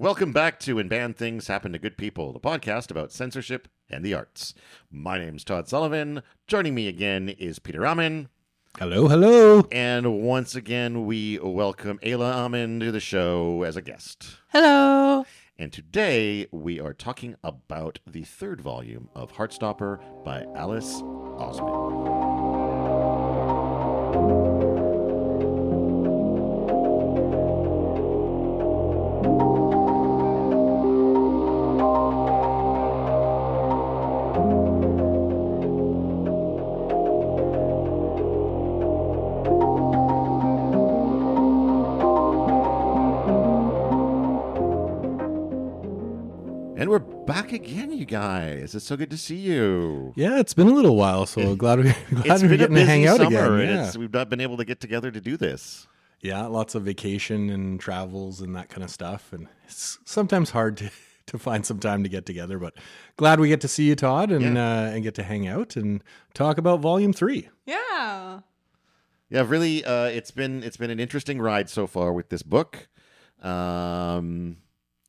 Welcome back to When Bad Things Happen to Good People, the podcast about censorship and the arts. My name's Todd Sullivan. Joining me again is Peter Amin. Hello, hello. And once again, we welcome Ayla Amin to the show as a guest. Hello. And today we are talking about the third volume of Heartstopper by Alice Oseman. Guys. It's so good to see you. Yeah, it's been a little while, so glad we glad It's we're been getting to hang out summer, again. Yeah. we've not been able to get together to do this. yeah, lots of vacation and travels and that kind of stuff, and it's sometimes hard to to find some time to get together. But glad we get to see you, Todd, and uh, and get to hang out and talk about Volume Three. Yeah. Yeah, really, uh, it's been it's been an interesting ride so far with this book. Um,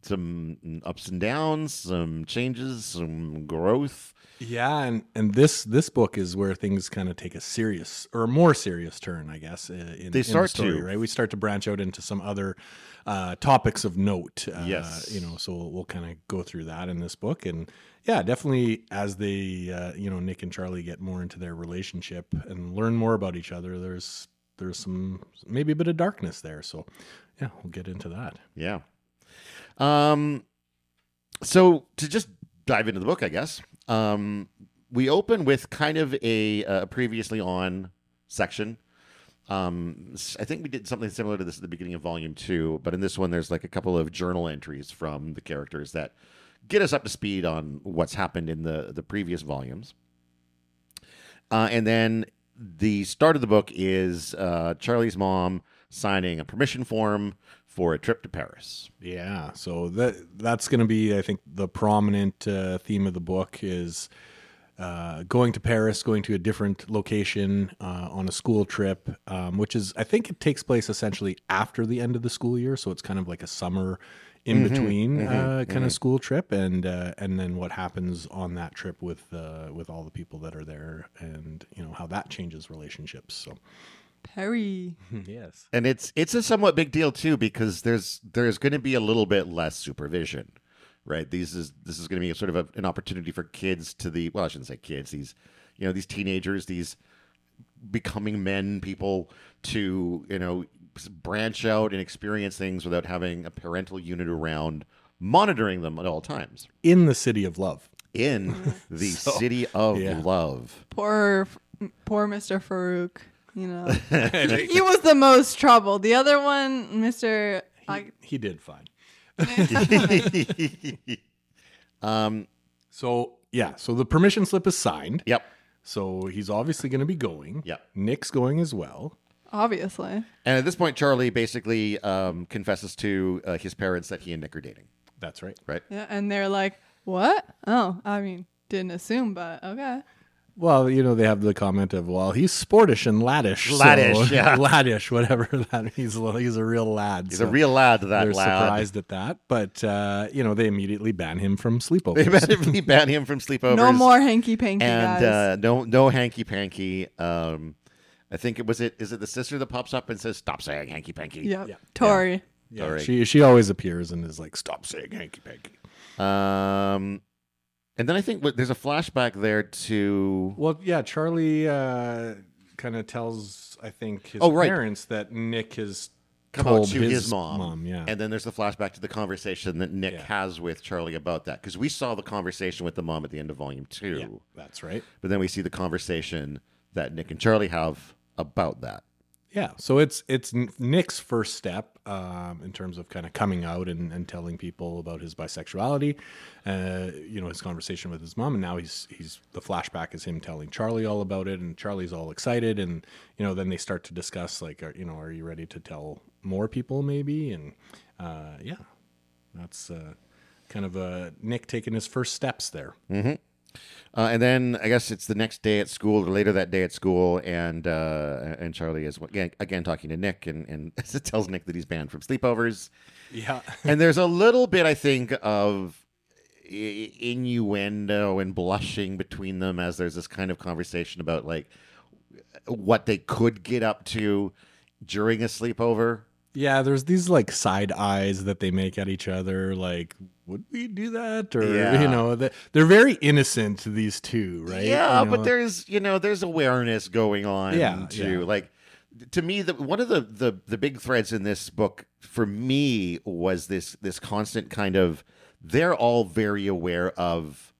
some ups and downs, some changes, some growth. Yeah, and and this this book is where things kind of take a serious or a more serious turn, I guess. In, They in the start story, to. right. We start to branch out into some other uh, topics of note. Uh, Yes. you know, so we'll, we'll kind of go through that in this book, and yeah, definitely as they, uh, you know, Nick and Charlie get more into their relationship and learn more about each other. There's there's some maybe a bit of darkness there. So yeah, we'll get into that. Yeah. Um, so to just dive into the book, I guess. Um, we open with kind of a, previously on section. Um, I think we did something similar to this at the beginning of volume two, but in this one, there's like a couple of journal entries from the characters that get us up to speed on what's happened in the the previous volumes. Uh, and then the start of the book is uh, Charlie's mom signing a permission form for a trip to Paris. Yeah, so that that's going to be, I think, the prominent uh, theme of the book is uh, going to Paris, going to a different location uh, on a school trip, um, which is, I think, it takes place essentially after the end of the school year, so it's kind of like a summer in between uh, kind of school trip, and uh, and then what happens on that trip with uh, with all the people that are there, and you know how that changes relationships. So Perry. yes, and it's it's a somewhat big deal too because there's there's going to be a little bit less supervision right these is this is going to be sort of a, an opportunity for kids to the well i shouldn't say kids these you know these teenagers these becoming men people to you know branch out and experience things without having a parental unit around monitoring them at all times in the city of love. in the So, city of yeah. love Poor, poor Mr. Farouk. You know, he was the most troubled. The other one, Mr. I, He did fine. um So yeah, so the permission slip is signed. yep So he's obviously going to be going. Yep. Nick's going as well. obviously. And at this point, Charlie basically um, confesses to uh, his parents that he and Nick are dating, That's right. right? Yeah, and they're like, "What? Oh, I mean, didn't assume, but okay." Well, you know, they have the comment of, well, he's sportish and laddish. so- Laddish, yeah. laddish, whatever that he's. a- He's a real lad. He's so a real lad, that They're lad. surprised at that, but uh, you know, they immediately ban him from sleepovers. They sleepovers. immediately ban him from sleepovers. No more hanky panky, and guys. uh, no no hanky panky. Um, I think it was it. Is it the sister that pops up and says, "Stop saying hanky panky"? yep. yeah. Tori. yeah, Sorry. she she always appears and is like, "Stop saying hanky panky." Um, and then I think what, there's a flashback there to. Well, yeah, Charlie uh, kind of tells, I think, his Oh, right. parents that Nick has Come told out to his, mom, yeah, and then there's the flashback to the conversation that Nick Yeah. has with Charlie about that because we saw the conversation with the mom at the end of volume two. yeah, that's right. But then we see the conversation that Nick and Charlie have about that. Yeah, so it's it's Nick's first step um, in terms of kind of coming out and, and telling people about his bisexuality. Uh, you know, his conversation with his mom, and now he's he's the flashback is him telling Charlie all about it, and Charlie's all excited, and you know, then they start to discuss like, are, you know, are you ready to tell more people maybe? And uh, yeah, that's uh, kind of uh, Nick taking his first steps there. Uh, and then I guess it's the next day at school or later that day at school, and uh, and Charlie is again, again talking to Nick and, and tells Nick that he's banned from sleepovers. Yeah. and there's a little bit, I think, of innuendo and blushing between them as there's this kind of conversation about like what they could get up to during a sleepover. Yeah, there's these like side eyes that they make at each other, like, would we do that? Or Yeah. you know, the, they're very innocent, these two, right? Yeah, You know? but there's you know there's awareness going on Yeah, too. yeah. Like to me, the one of the, the the big threads in this book for me was this this constant kind of they're all very aware of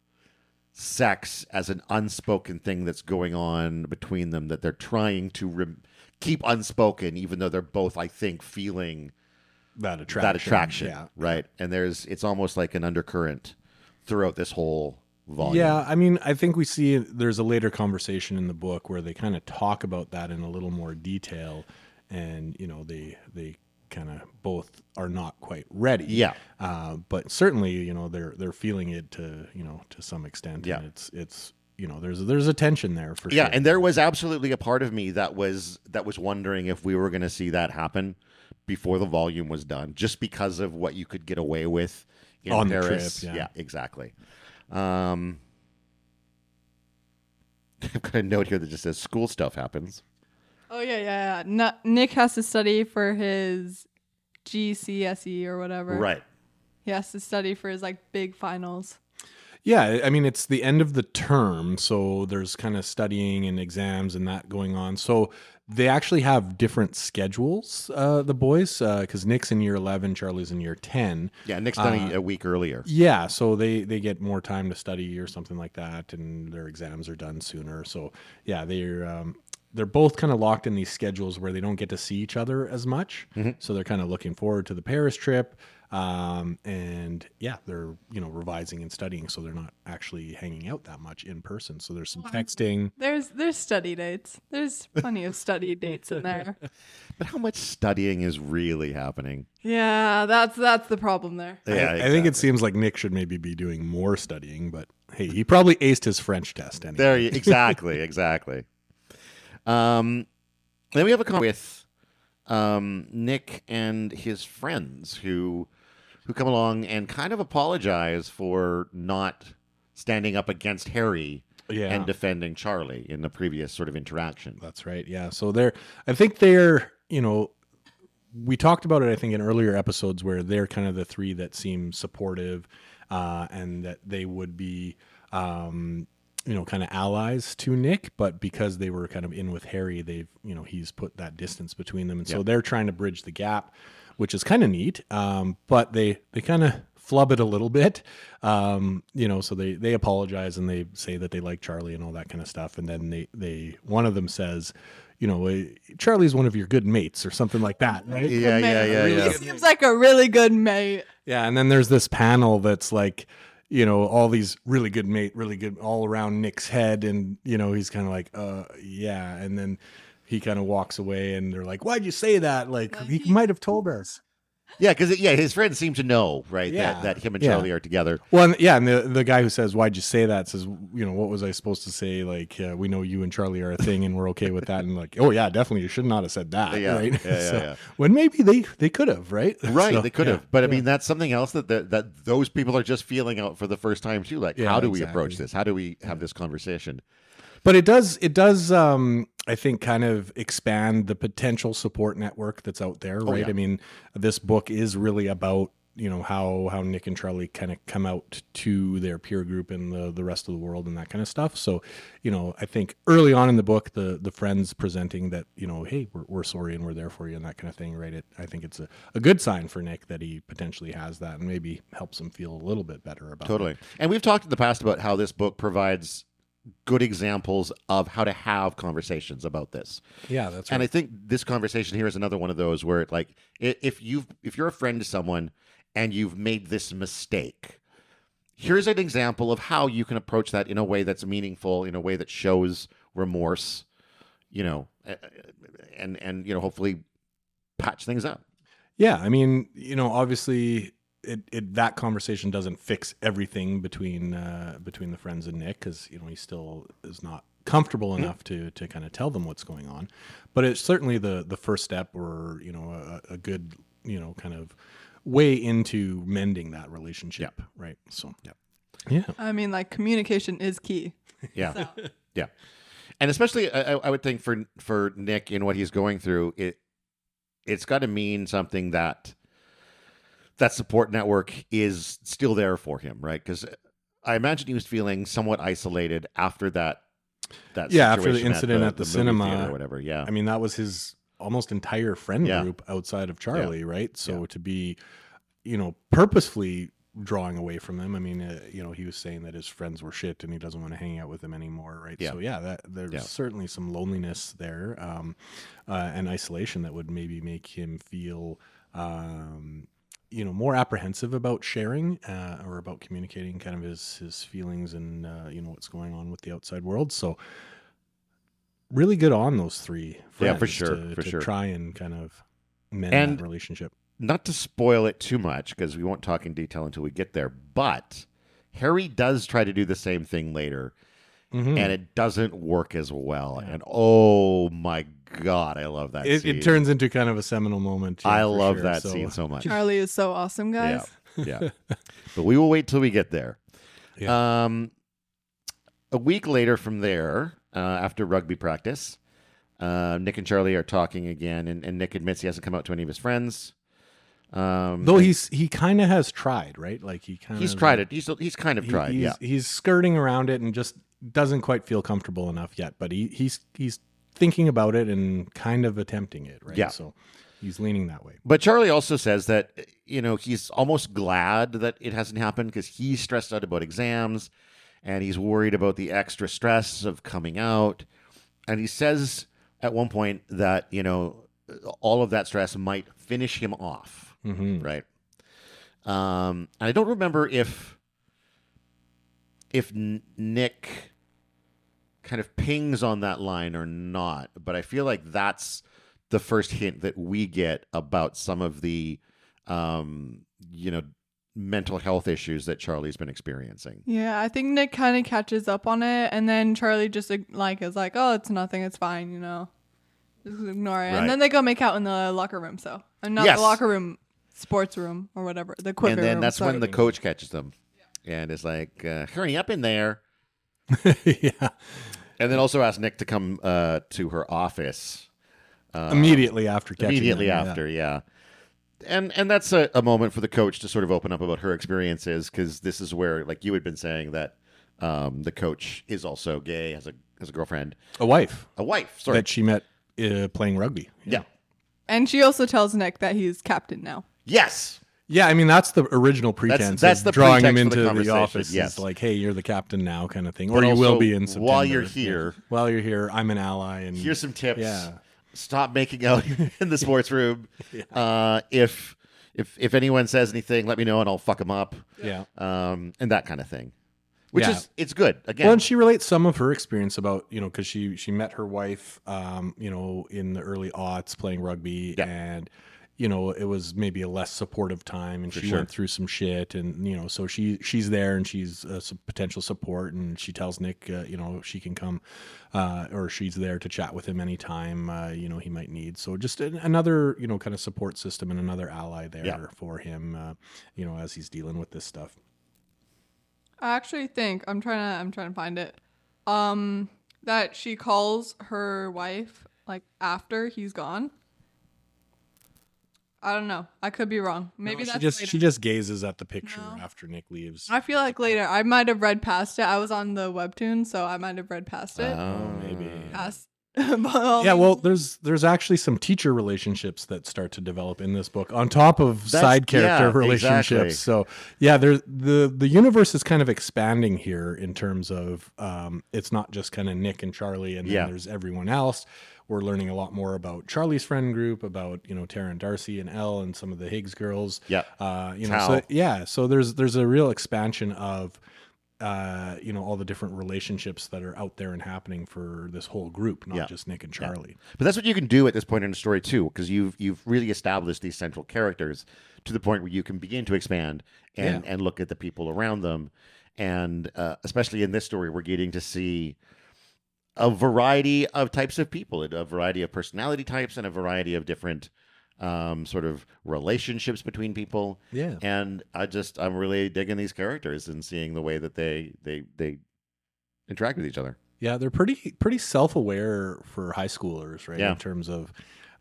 sex as an unspoken thing that's going on between them that they're trying to rem- keep unspoken, even though they're both, I think, feeling that attraction. that attraction, Yeah. right? And there's it's almost like an undercurrent throughout this whole volume. Yeah, I mean, I think we see there's a later conversation in the book where they kind of talk about that in a little more detail, and you know, they they kind of both are not quite ready. Yeah. uh, but certainly, you know, they're they're feeling it to you know to some extent. Yeah. and it's it's you know there's there's a tension there for sure. yeah sure. and there was absolutely a part of me that was that was wondering if we were going to see that happen before the volume was done just because of what you could get away with in On the paris trip, yeah. exactly um i've got a note here that just says school stuff happens Oh yeah, yeah, yeah. No, Nick has to study for his GCSE E or whatever. right He has to study for his like big finals. Yeah, I mean it's the end of the term, so there's kind of studying and exams and that going on. So they actually have different schedules, uh, the boys, because Nick's in year eleven, Charlie's in year ten. yeah nick's done Uh, a, a week earlier Yeah, so they they get more time to study or something like that, and their exams are done sooner. So yeah, they're um, they're both kind of locked in these schedules where they don't get to see each other as much. So they're kind of looking forward to the Paris trip, um, and yeah, they're you know revising and studying, so they're not actually hanging out that much in person. So there's some texting. There's there's study dates. There's plenty of study dates in there. but how much studying is really happening Yeah, that's that's the problem there. yeah I, I think it seems like Nick should maybe be doing more studying, but hey, he probably aced his French test anyway. There, you, exactly, exactly. Um, then we have a comment with um, Nick and his friends who who come along and kind of apologize for not standing up against Harry Yeah. and defending Charlie in the previous sort of interaction. That's right. Yeah. So they're, I think they're, you know, we talked about it, I think, in earlier episodes where they're kind of the three that seem supportive uh, and that they would be, um, you know, kind of allies to Nick. But because they were kind of in with Harry, they've, you know, he's put that distance between them. And so they're trying to bridge the gap, which is kind of neat. Um, but they, they kind of, flub it a little bit um you know so they they apologize and they say that they like charlie and all that kind of stuff and then they they one of them says you know charlie's one of your good mates or something like that right Yeah, yeah, Mate. yeah, He yeah. seems like a really good mate. yeah and then there's this panel that's like you know all these really good mate really good all around nick's head and you know he's kind of like uh yeah and then he kind of walks away and they're like why'd you say that like Like, he he- might have told us Yeah, because yeah, his friends seem to know, right? Yeah. That, that him and Yeah. Charlie are together. Well, and, yeah, and the the guy who says, "Why'd you say that?" says, "You know, what was I supposed to say? Like, uh, we know you and Charlie are a thing, and we're okay with that." And like, oh yeah, definitely, you should not have said that, Yeah, right? yeah, yeah, So, yeah. When maybe they they could have, right? Right, So, they could yeah, have, but I yeah. mean that's something else that that, that those people are just feeling out for the first time too. Like, Yeah, how do we approach this? How do we have this conversation? But it does it does um I think kind of expand the potential support network that's out there, right? yeah. I mean, this book is really about you know how how Nick and Charlie kind of come out to their peer group and the the rest of the world and that kind of stuff. So, you know, I think early on in the book, the the friends presenting that you know, hey, we're, we're sorry and we're there for you and that kind of thing, right? It I think it's a, a good sign for Nick that he potentially has that and maybe helps him feel a little bit better about it. Totally. And we've talked in the past about how this book provides good examples of how to have conversations about this. Yeah, that's right. And I think this conversation here is another one of those where like if you've if you're a friend to someone and you've made this mistake, here's an example of how you can approach that in a way that's meaningful, in a way that shows remorse, you know, and and you know hopefully patch things up. Yeah, I mean, you know, obviously it, it that conversation doesn't fix everything between uh, between the friends and Nick because you know he still is not comfortable enough to to kind of tell them what's going on, but it's certainly the the first step or you know a, a good you know kind of way into mending that relationship, right? So Yep. yeah, I mean, like communication is key. Yeah. So, Yeah, and especially I, I would think for for Nick in what he's going through, it it's got to mean something that that support network is still there for him, right? Because I imagine he was feeling somewhat isolated after that. That Yeah, after the incident at the movie cinema. or whatever. Yeah, I mean that was his almost entire friend Yeah. group outside of Charlie, right? So Yeah. to be, you know, purposefully drawing away from them. I mean, uh, you know, he was saying that his friends were shit and he doesn't want to hang out with them anymore, right? Yeah. So yeah, that there's Yeah. certainly some loneliness there um, uh, and isolation that would maybe make him feel. Um, you know, more apprehensive about sharing uh, or about communicating kind of his his feelings and uh, you know what's going on with the outside world. So, really good on those three. Yeah, for sure, To, for to sure. try and kind of mend And- that relationship. not to spoil it too much because we won't talk in detail until we get there. But Harry does try to do the same thing later, Mhm. and it doesn't work as well. And oh my god, I love that. It, scene. it turns into kind of a seminal moment. yeah, I love sure. that So, scene so much. Charlie is so awesome, guys. Yeah, yeah. but we will wait till we get there. Yeah. Um, a week later from there, uh, after rugby practice, uh, Nick and Charlie are talking again, and, and Nick admits he hasn't come out to any of his friends. Um, Though he's he kind of has tried, right? Like he kind of he's tried it. He's he's kind of tried. he's, yeah, he's skirting around it and just doesn't quite feel comfortable enough yet. But he he's he's thinking about it and kind of attempting it, right? Yeah. So he's leaning that way. But Charlie also says that you know he's almost glad that it hasn't happened because he's stressed out about exams, and he's worried about the extra stress of coming out. And he says at one point that you know all of that stress might finish him off, hmm right? Um, and I don't remember if if Nick kind of pings on that line or not, but I feel like that's the first hint that we get about some of the um, you know mental health issues that Charlie's been experiencing. Yeah, I think Nick kind of catches up on it, and then Charlie just like is like, "Oh, it's nothing. It's fine," you know. Just ignore it, Right. and then they go make out in the locker room. So, and not Yes. the locker room, sports room or whatever, the equipment and then room. that's sorry. when the coach catches them and is like, uh, "Hurry up in there!" yeah. And then also asks Nick to come uh, to her office uh, Immediately after catching immediately them, yeah. after, yeah. And and that's a, a moment for the coach to sort of open up about her experiences because this is where, like you had been saying, that um, the coach is also gay, has a has a girlfriend, a wife a wife. Sorry, that she met uh, playing rugby. yeah, and she also tells Nick that he's captain now. yes, Yeah, I mean that's the original pretense. that's of the drawing him for the the, office. yes. Like, hey, you're the captain now, kind of thing, But or you will be in September. while you're Yeah. here. While you're here, I'm an ally, and here's some tips. Yeah. Stop making out in the sports room. uh, if if if anyone says anything, let me know and I'll fuck them up. yeah. Um, and that kind of thing, which Yeah. is it's good. Again, Well, and she relates some of her experience about you know because she she met her wife um, you know in the early aughts playing rugby Yeah. and you know it was maybe a less supportive time and For she sure. went through some shit and you know so she she's there and she's a s- potential support and she tells Nick uh, you know she can come uh, or she's there to chat with him anytime uh, you know he might need so just an, another you know kind of support system and another ally there Yeah. for him uh, you know as he's dealing with this stuff. I actually think I'm trying to I'm trying to find it. Um, that she calls her wife like after he's gone. I don't know. I could be wrong. Maybe No, that's she just later. she just gazes at the picture No. after Nick leaves. I feel like later. I might have read past it. I was on the webtoon, so I might have read past it. Oh, maybe. past. Yeah, well, there's there's actually some teacher relationships that start to develop in this book on top of That's- side character yeah, relationships. exactly. So yeah, there's the the universe is kind of expanding here in terms of um, it's not just kind of Nick and Charlie, and then Yeah. there's everyone else. We're learning a lot more about Charlie's friend group, about you know Tara and Darcy and Elle and some of the Higgs girls. Yep. Uh, you know, Tal. so yeah, so there's there's a real expansion of uh, you know all the different relationships that are out there and happening for this whole group, not Yeah. just Nick and Charlie. But that's what you can do at this point in the story too, because you've you've really established these central characters to the point where you can begin to expand and Yeah. and look at the people around them, and uh, especially in this story, we're getting to see a variety of types of people, a variety of personality types, and a variety of different um, sort of relationships between people. Yeah. And I just I'm really digging these characters and seeing the way that they they they interact with each other. Yeah, they're pretty pretty self aware for high schoolers, right? Yeah. In terms of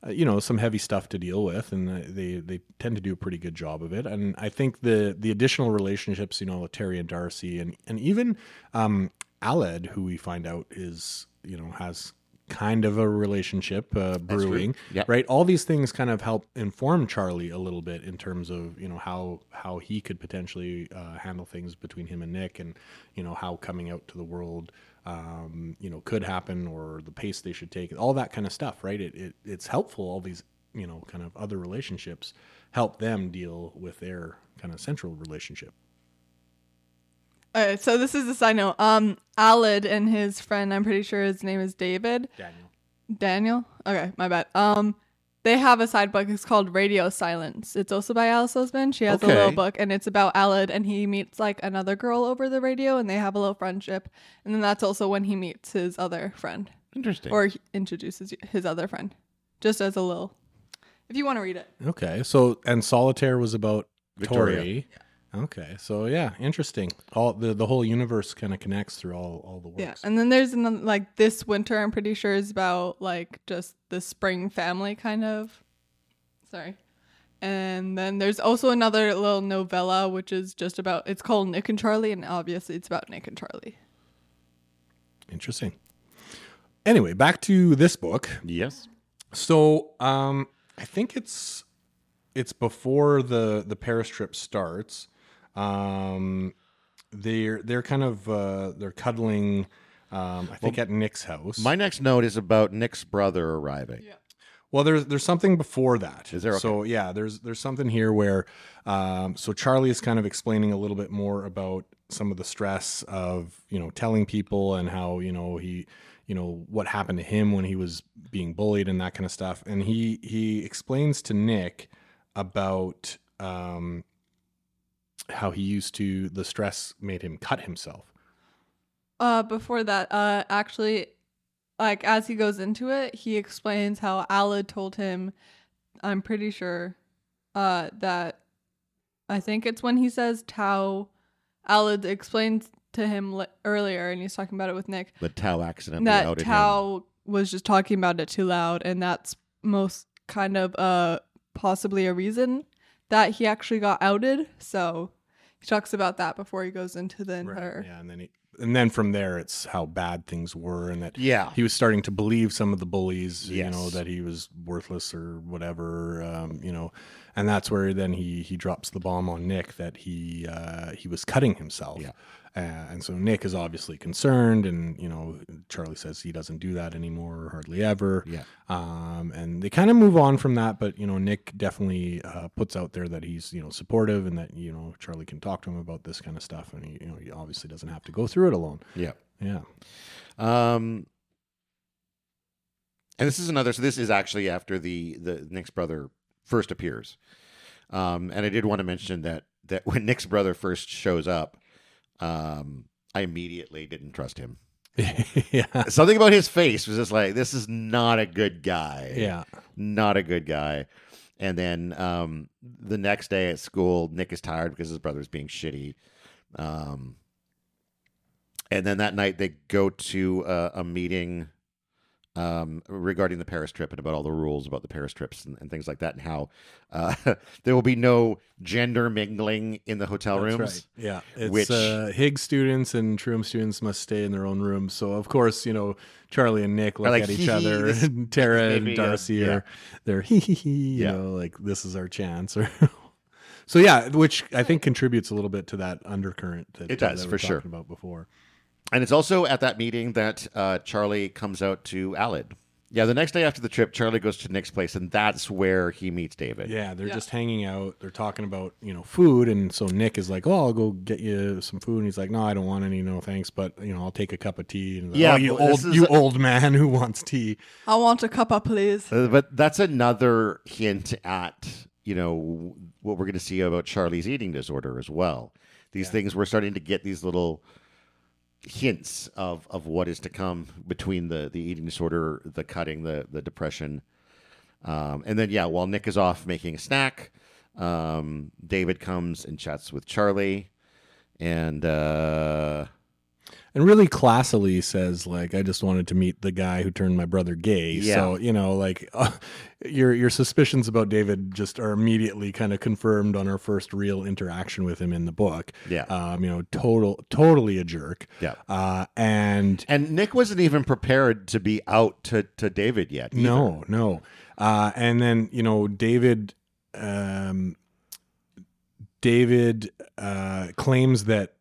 uh, you know some heavy stuff to deal with, and they they tend to do a pretty good job of it. And I think the the additional relationships, you know, with Terry and Darcy, and and even um, Aled, who we find out is you know has kind of a relationship uh, brewing, Yep. right? All these things kind of help inform Charlie a little bit in terms of you know how how he could potentially uh, handle things between him and Nick, and you know how coming out to the world, um, you know, could happen or the pace they should take, all that kind of stuff, right? It, it it's helpful. All these you know kind of other relationships help them deal with their kind of central relationship. Okay, so this is a side note. Um, Aled and his friend, I'm pretty sure his name is David. Daniel. Daniel. Okay, my bad. Um, they have a side book. It's called Radio Silence. It's also by Alice Oseman. She has a little book, and it's about Aled, and he meets like another girl over the radio, and they have a little friendship. And then that's also when he meets his other friend, Interesting. or he introduces his other friend, just as a little. If you want to read it. Okay, so and Solitaire was about Victoria. Tori. Okay, so yeah, interesting. All the the whole universe kind of connects through all all the works. Yeah, and then there's another like this winter. I'm pretty sure is about like just the spring family kind of. Sorry, and then there's also another little novella which is just about. It's called Nick and Charlie, and obviously it's about Nick and Charlie. Interesting. Anyway, back to this book. yes. So, um, I think it's it's before the the Paris trip starts. Um, they're they're kind of uh, they're cuddling. Um, I think at Nick's house. My next note is about Nick's brother arriving. Yeah. Well, there's there's something before that. Is there? So yeah, there's there's something here where, um, so Charlie is kind of explaining a little bit more about some of the stress of you know telling people and how you know he you know what happened to him when he was being bullied and that kind of stuff, and he he explains to Nick about um, how he used to the stress made him cut himself. Uh, before that, uh, actually, like as he goes into it, he explains how Aled told him. I'm pretty sure, uh, that I think it's when he says Tao. Aled explains to him li- earlier, and he's talking about it with Nick. The Tao accidentally that outed him. Tao was just talking about it too loud, and that's most kind of uh possibly a reason that he actually got outed. So he talks about that before he goes into the entire. Yeah, and then he, and then from there, it's how bad things were, and that Yeah. he was starting to believe some of the bullies, yes. you know, that he was worthless or whatever, um, you know, and that's where then he he drops the bomb on Nick that he uh, he was cutting himself, Yeah. Uh, and so Nick is obviously concerned, and you know, Charlie says he doesn't do that anymore, hardly ever, Yeah. um, and they kind of move on from that, but you know, Nick definitely uh, puts out there that he's you know supportive and that you know Charlie can talk to him about this kind of stuff, and he you know he obviously doesn't have to go through it alone. Yeah. Yeah. Um, and this is another. So this is actually after the the Nick's brother first appears. Um, and I did want to mention that that when Nick's brother first shows up, um, I immediately didn't trust him. yeah. Something about his face was just like, this is not a good guy. Yeah. not a good guy. And then um, the next day at school, Nick is tired because his brother's being shitty. Um, and then that night they go to a, a meeting um, regarding the Paris trip and about all the rules about the Paris trips and, and things like that, and how uh, there will be no gender mingling in the hotel That's rooms. right. Yeah. It's Which- uh, Higgs students and Truham students must stay in their own rooms. So of course, you know, Charlie and Nick look like, at each "Hee hee, other this- and Tara and a- Darcy yeah. are they're hee hee hee, you Yeah. know, like this is our chance or So yeah, which I think contributes a little bit to that undercurrent that, It does, that we for were sure. about before. And it's also at that meeting that uh, Charlie comes out to Aled Yeah, the next day after the trip, Charlie goes to Nick's place, and that's where he meets David. Yeah, they're Yeah. just hanging out. They're talking about you know food, and so Nick is like, "Oh, I'll go get you some food." And he's like, "No, I don't want any. No thanks, but you know, I'll take a cup of tea." And he's like, Yeah, oh, you well, old this is you a- old man who wants tea. I want a cuppa, please. Uh, but that's another hint at you know what we're going to see about Charlie's eating disorder as well. These Yeah. things we're starting to get these little hints of of what is to come between the the eating disorder, the cutting, the the depression, um, and then yeah, while Nick is off making a snack, um, David comes and chats with Charlie, and uh, And really classily says like, "I just wanted to meet the guy who turned my brother gay." Yeah. So you know, like uh, your your suspicions about David just are immediately kind of confirmed on our first real interaction with him in the book. yeah, Um, you know, total totally a jerk. yeah. Uh, and And Nick wasn't even prepared to be out to, to David yet. either. No, no. Uh, and then you know David, um, David uh, claims that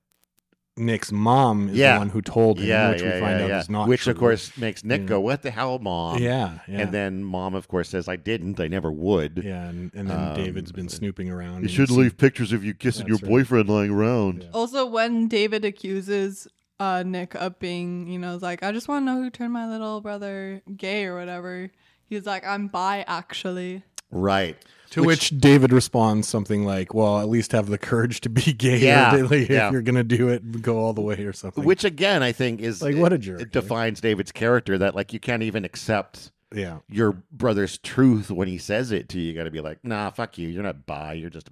Nick's mom is Yeah. the one who told him, yeah, which yeah, we find yeah, out yeah. is not Which true. of course makes Nick Yeah. go, "What the hell, mom?" yeah, yeah, And then mom, of course, says, "I didn't. I never would." yeah, and, and then Um, David's been snooping around. You shouldn't leave pictures of you kissing your right. boyfriend lying around. Yeah. Also, when David accuses uh, Nick of being, you know, like, I just want to know who turned my little brother gay or whatever, he's like, I'm bi, actually. Right. To which, David responds something like, "Well, at least have the courage to be gay. Yeah, or, like, yeah. if you're gonna do it, go all the way or something." Which again, I think is Like, what a jerk, It defines David's character that like you can't even accept yeah, your brother's truth when he says it to you. You got to be like, "Nah, fuck you. You're not bi. You're just a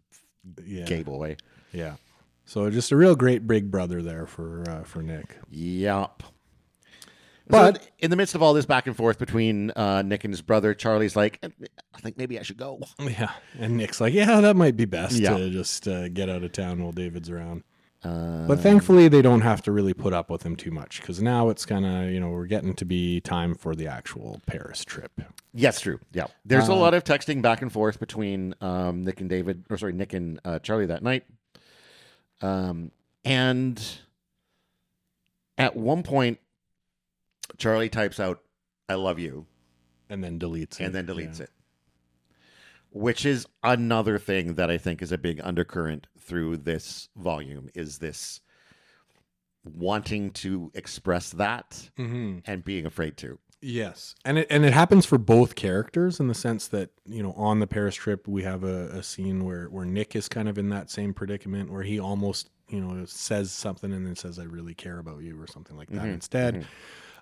yeah, gay boy." yeah. So just a real great big brother there for uh, for Nick. Yup. But- But in the midst of all this back and forth between uh, Nick and his brother, Charlie's like, I think maybe I should go. Yeah, and Nick's like, yeah, that might be best Yeah. to just uh, get out of town while David's around. Uh, But thankfully, they don't have to really put up with him too much because now it's kind of you know we're getting to be time for the actual Paris trip. yes, true. Yeah, there's a Um, lot of texting back and forth between um, Nick and David, or sorry, Nick and uh, Charlie that night. Um, and at one point, Charlie types out, "I love you," And then deletes it. and then deletes Yeah. it. Which is another thing that I think is a big undercurrent through this volume is this wanting to express that Mhm. and being afraid to. Yes, and it and it happens for both characters in the sense that you know on the Paris trip we have a, a scene where where Nick is kind of in that same predicament where he almost you know says something and then says I really care about you or something like that Mhm, instead.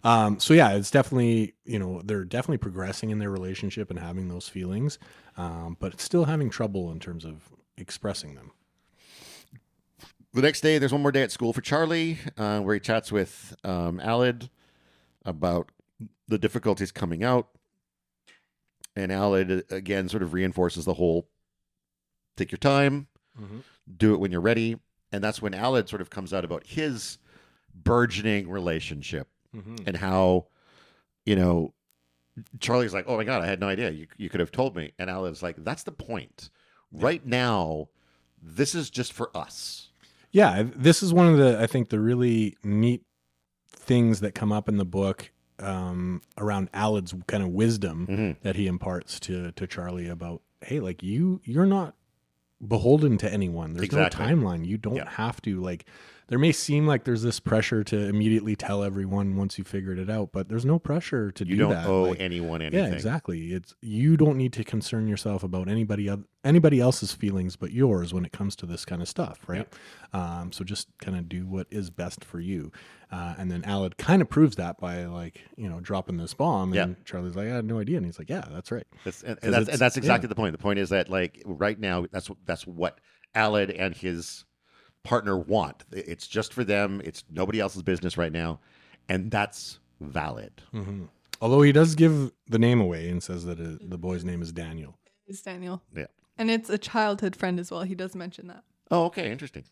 Um, so yeah, it's definitely you know they're definitely progressing in their relationship and having those feelings, um, but still having trouble in terms of expressing them. The next day, there's one more day at school for Charlie, uh, where he chats with um, Aled about the difficulties coming out. And Aled, uh, again, sort of reinforces the whole take your time, do it when you're ready. And that's when Aled sort of comes out about his burgeoning relationship Mm-hmm. and how, you know, Charlie's like, oh my God, I had no idea. You, you could have told me. And Aled's like, that's the point. Right now, this is just for us. Yeah, this is one of the I think the really neat things that come up in the book um, around Aled's kind of wisdom Mhm. that he imparts to to Charlie about hey, like you you're not beholden to anyone. There's Exactly. no timeline. You don't Yeah. have to like there may seem like there's this pressure to immediately tell everyone once you figured it out, but there's no pressure to You do don't that. owe Like, anyone anything. yeah, exactly. It's you don't need to concern yourself about anybody anybody else's feelings but yours when it comes to this kind of stuff, right? Um, so just kind of do what is best for you. Uh, and then Aled kind of proves that by like you know dropping this bomb, and. Charlie's like, I had no idea, and he's like, Yeah, that's right. That's, and, and that's, and that's exactly yeah. the point. The point is that like right now, that's that's what Aled and his partner want. It's just for them. It's nobody else's business right now, and that's valid. hmm Although he does give the name away and says that uh, the boy's name is Daniel. It's Daniel. Yeah. And it's a childhood friend as well. He does mention that. Oh, okay, interesting.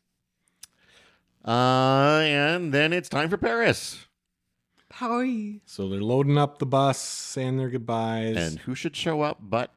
Uh, and then it's time for Paris. Howie. So they're loading up the bus, saying their goodbyes. And who should show up but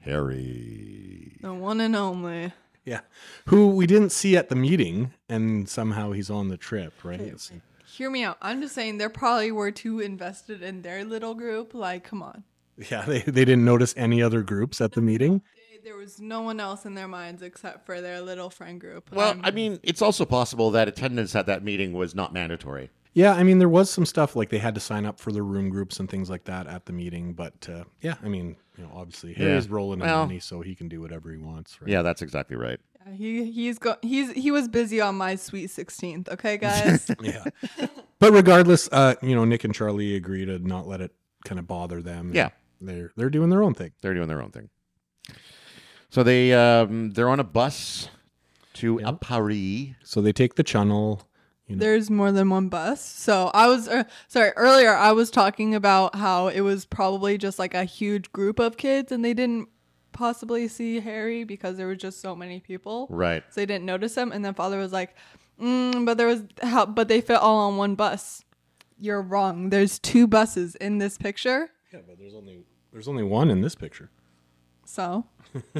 Harry? The one and only. Yeah, who we didn't see at the meeting, and somehow he's on the trip, right? It's- Hear me out. I'm just saying they probably were too invested in their little group. Like, come on. Yeah, they, they didn't notice any other groups at the meeting. There was no one else in their minds except for their little friend group. Well, I'm- I mean, it's also possible that attendance at that meeting was not mandatory. Yeah, I mean, there was some stuff like they had to sign up for the room groups and things like that at the meeting. But uh, yeah, I mean, you know, obviously Harry's rolling in Well- money, so he can do whatever he wants. Right? Yeah, that's exactly right. Yeah, he he's go he's he was busy on my sweet sixteenth. Okay, guys. yeah. But regardless, uh, you know, Nick and Charlie agree to not let it kind of bother them. Yeah. they're they're doing their own thing. They're doing their own thing. So they um, they're on a bus to Yeah. a Paris. So they take the channel. You know, There's more than one bus. So I was uh, sorry earlier. I was talking about how it was probably just like a huge group of kids, and they didn't possibly see Harry because there were just so many people. Right. So they didn't notice him. And then father was like, mm, "But there was how? But they fit all on one bus." You're wrong. There's two buses in this picture. yeah, but there's only there's only one in this picture. So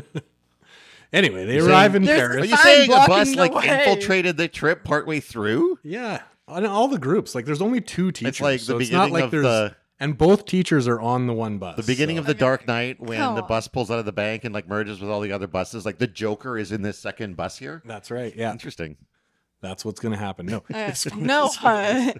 Anyway, they You're arrive saying- in There's Paris. Are you saying a bus like way. infiltrated the trip partway through? Yeah, on all the groups. Like, there's only two teachers. like the so it's not beginning like of there's the- and both teachers are on the one bus. The beginning so- of the Dark Knight when Come the bus pulls out of the bank and like merges with all the other buses. Like the Joker is in this second bus here. That's right. Yeah, Interesting. that's what's gonna happen. No, uh, no. uh,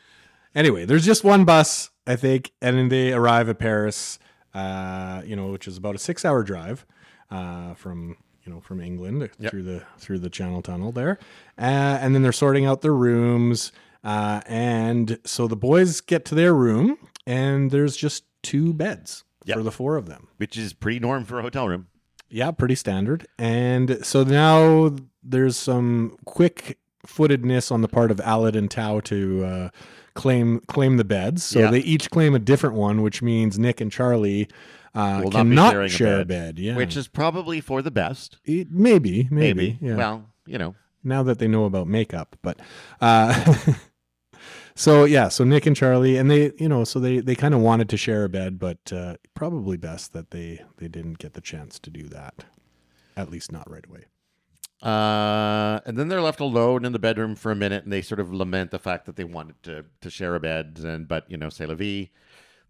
anyway, there's just one bus, I think, and then they arrive at Paris. Uh, you know, which is about a six-hour drive uh, from you know from England Yep. through the through the Channel Tunnel there, uh, and then they're sorting out their rooms. Uh, and so the boys get to their room, and there's just two beds Yep. for the four of them. Which is pretty norm for a hotel room. Yeah, pretty standard. And so now there's some quick footedness on the part of Aled and Tao to uh, claim claim the beds. So Yeah. they each claim a different one, which means Nick and Charlie uh, Will not cannot a share a bed, bed. Yeah, Which is probably for the best. It- maybe, maybe, Maybe. Yeah. Well, you know. now that they know about makeup, but. Uh, So yeah, so Nick and Charlie, and they, you know, so they they kind of wanted to share a bed, but uh, probably best that they they didn't get the chance to do that, at least not right away. Uh, and then they're left alone in the bedroom for a minute, and they sort of lament the fact that they wanted to to share a bed, and but you know, c'est la vie.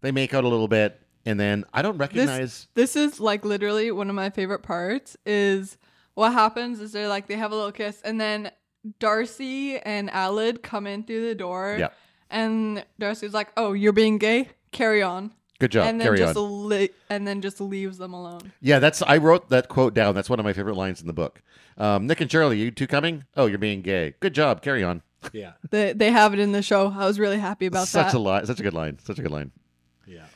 They make out a little bit, and then I don't recognize. This is like literally one of my favorite parts is what happens is they're like they have a little kiss and then Darcy and Aled come in through the door. Yeah. And Darcy's like, "Oh, you're being gay? Carry on." Good job. and then Carry just on. li- and then just leaves them alone. Yeah, that's I wrote that quote down. That's one of my favorite lines in the book. Um, Nick and Charlie, you two coming? Oh, you're being gay. Good job. Carry on. Yeah, They they have it in the show. I was really happy about such that. a line. Such a good line. Such a good line.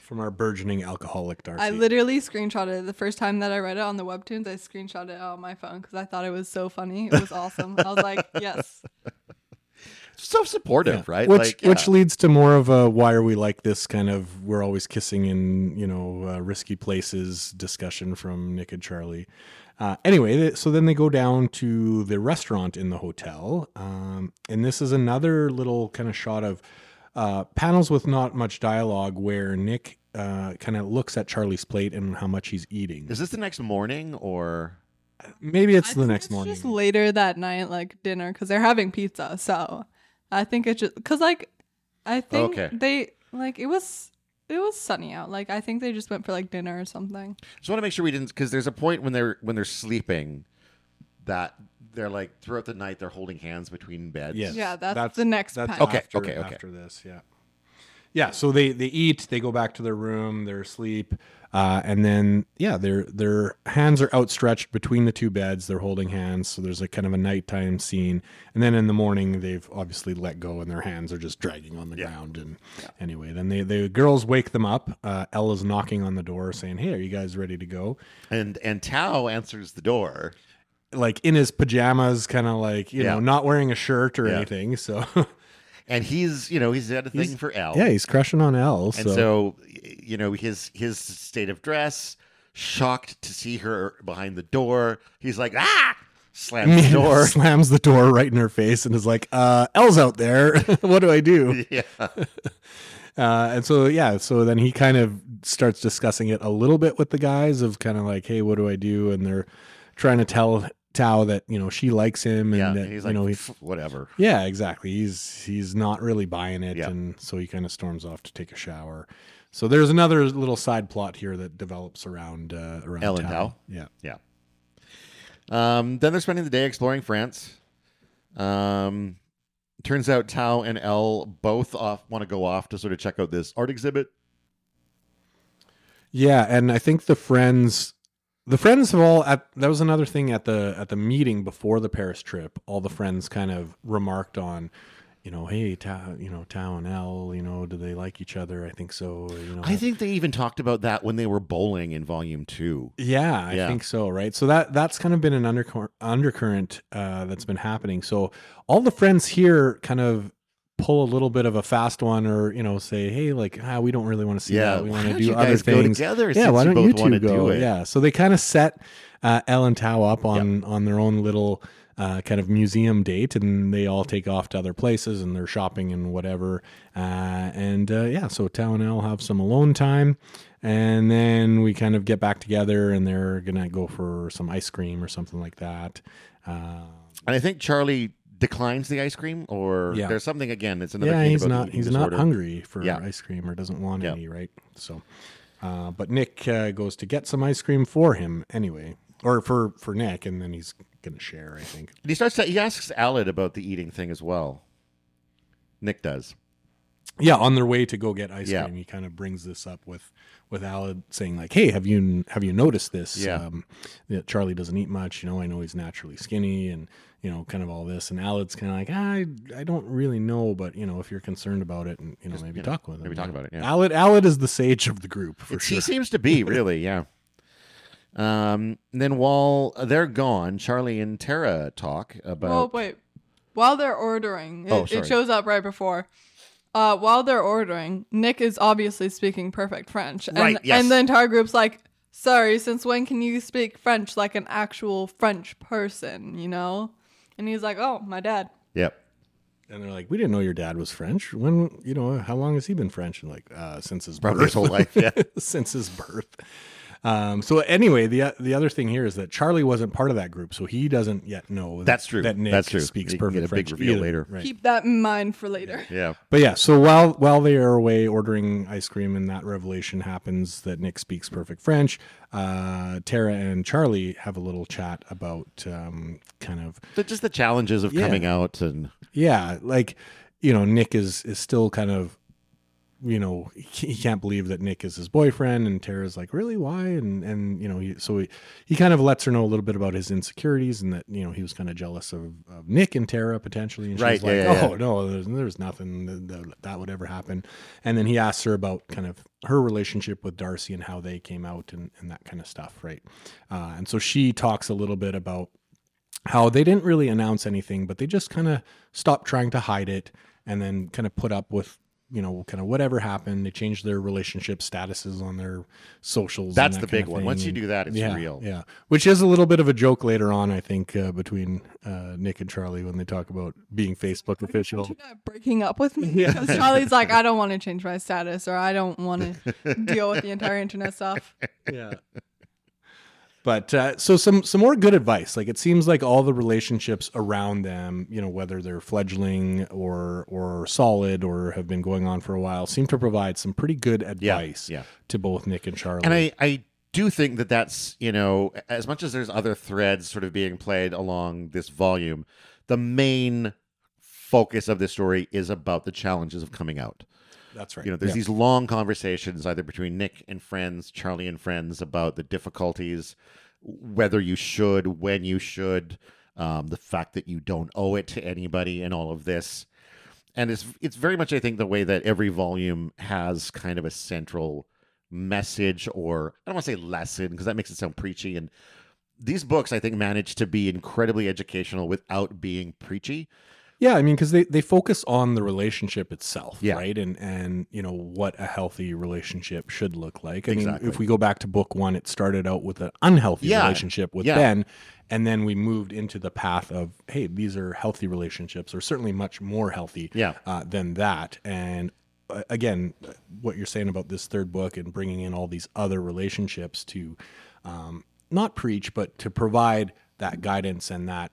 Yeah, from our burgeoning alcoholic Darcy. I literally screenshotted it the first time that I read it on the webtoons. I screenshotted it on my phone because I thought it was so funny. It was awesome. I was like, yes. So supportive, right? Which Like, which leads to more of a why are we like this kind of we're always kissing in you know uh, risky places discussion from Nick and Charlie. Uh, anyway, so then they go down to the restaurant in the hotel, um, and this is another little kind of shot of uh, panels with not much dialogue where Nick uh, kind of looks at Charlie's plate and how much he's eating. Is this the next morning or? Maybe it's I the think next it's morning. Just later that night, like dinner, because they're having pizza. So I think it's just because, like, I think Okay. they like it was it was sunny out. Like I think they just went for like dinner or something. Just want to make sure we didn't, because there's a point when they're when they're sleeping, that they're like throughout the night they're holding hands between beds. Yes. Yeah, that's the next That's. Okay, after, okay, okay. After this, yeah, yeah. So they they eat, they go back to their room, they're asleep, uh, and then yeah, their their hands are outstretched between the two beds. They're holding hands, so there's a kind of a nighttime scene, and then in the morning they've obviously let go, and their hands are just dragging on the ground. And anyway, then they the girls wake them up. Uh, Elle's knocking on the door, saying, "Hey, are you guys ready to go?" And and Tao answers the door. Like in his pajamas, kind of like you Yeah. know, not wearing a shirt or Yeah. anything. So And he's, you know, he's had a thing for Al. yeah, he's crushing on Elle. And so, y- you know, his his state of dress, shocked to see her behind the door. He's like, ah, slams the door. slams the door right in her face and is like, uh, Elle's out there. what do I do? yeah. Uh, and so, yeah, so then he kind of starts discussing it a little bit with the guys of kind of like, hey, what do I do? And they're trying to tell Tao that you know she likes him and yeah, that he's you like, know he, whatever. yeah exactly he's he's not really buying it Yeah. and so he kind of storms off to take a shower. So there's another little side plot here that develops around uh, around Ellen Tao. Tao? Yeah. Yeah. Um, then they're spending the day exploring France. Um, turns out Tao and Elle both off want to go off to sort of check out this art exhibit. Yeah, and I think the friends the friends of all at that was another thing at the at the meeting before the Paris trip. All the friends kind of remarked on, you know, hey, Tao, you know, Tao and Elle, you know, do they like each other? I think so. You know, I think they even talked about that when they were bowling in Volume Two. Yeah, I Yeah. think so. Right. So that that's kind of been an undercurrent undercurrent uh, that's been happening. So all the friends here kind of pull a little bit of a fast one, or you know, say, hey, like, ah, we don't really want to see Yeah, that. We want to do you other things. together yeah, why don't you wanna two do go? it? Yeah. So they kind of set uh, Elle and Tao up on on their own little. Uh, kind of museum date, and they all take off to other places, and they're shopping and whatever. Uh, and uh, yeah, so Tao and Elle have some alone time, and then we kind of get back together and they're gonna go for some ice cream or something like that uh, And I think Charlie declines the ice cream, or Yeah. there's something again. It's another yeah thing he's about not he's disorder. not hungry for Yeah. ice cream or doesn't want Yeah. any right so uh, but nick uh, goes to get some ice cream for him anyway or for for nick and then he's gonna share i think And he starts to he asks Aled about the eating thing as well. Nick does. Yeah on their way to go get ice Yeah. cream he kind of brings this up with with Aled saying like hey have you have you noticed this Yeah. um that charlie doesn't eat much you know i know he's naturally skinny and you know kind of all this and Aled's kind of like I I don't really know but you know if you're concerned about it and you know maybe you know, talk with him maybe talk about it, yeah. Aled Aled is the sage of the group for It's- sure He seems to be really, yeah. Um, then while they're gone, Charlie and Tara talk about. Oh wait. While they're ordering, it, Oh, it shows up right before. Uh, while they're ordering, Nick is obviously speaking perfect French, and Right, yes. and the entire group's like, "Sorry, since when can you speak French like an actual French person?" You know, and he's like, "Oh, my dad." Yep. And they're like, we didn't know your dad was French. When, you know, how long has he been French? And like, uh, since his Probably birth. his whole life. Yeah. since his birth. Um, so anyway, the the other thing here is that Charlie wasn't part of that group, so he doesn't yet know. That, That's true. That Nick That's true. speaks You can perfect get a big French reveal either. later. Right. Keep that in mind for later. Yeah. But yeah, so while while they are away ordering ice cream, and that revelation happens that Nick speaks perfect French, uh, Tara and Charlie have a little chat about um, kind of But just the challenges of Yeah. coming out and yeah, like you know, Nick is is still kind of you know he, he can't believe that Nick is his boyfriend, and Tara's like, really, why? And and you know, he, so he he kind of lets her know a little bit about his insecurities and that you know he was kind of jealous of, of Nick and Tara potentially, and Right, she's like, yeah, yeah, oh yeah. no, there's, there's nothing that, that, that would ever happen. And then he asks her about kind of her relationship with Darcy and how they came out and and that kind of stuff, right? Uh, and so she talks a little bit about how they didn't really announce anything, but they just kind of stopped trying to hide it and then kind of put up with, you know, kind of whatever happened. They changed their relationship statuses on their socials. and That's that the kind big one. Once you do that, it's yeah, real. Yeah. Which is a little bit of a joke later on, I think, uh, between uh, Nick and Charlie when they talk about being Facebook official. You're not breaking up with me because Charlie's like, I don't want to change my status or I don't want to deal with the entire internet stuff. yeah. But uh, so some some more good advice. Like it seems like all the relationships around them, you know, whether they're fledgling or or solid or have been going on for a while, seem to provide some pretty good advice yeah. to both Nick and Charlie. And I, I do think that that's, you know, as much as there's other threads sort of being played along this volume, the main focus of this story is about the challenges of coming out. That's right. You know, there's Yeah. these long conversations either between Nick and friends, Charlie and friends about the difficulties, whether you should, when you should, um, the fact that you don't owe it to anybody, and all of this. And it's it's very much, I think, the way that every volume has kind of a central message, or I don't want to say lesson because that makes it sound preachy. And these books, I think, manage to be incredibly educational without being preachy. Yeah, I mean, because they, they focus on the relationship itself, Yeah. right? And and you know what a healthy relationship should look like. I Exactly. mean, if we go back to book one, it started out with an unhealthy Yeah. relationship with Yeah. Ben, and then we moved into the path of hey, these are healthy relationships, or certainly much more healthy Yeah. uh, than that. And uh, again, what you're saying about this third book and bringing in all these other relationships to um, not preach, but to provide that guidance and that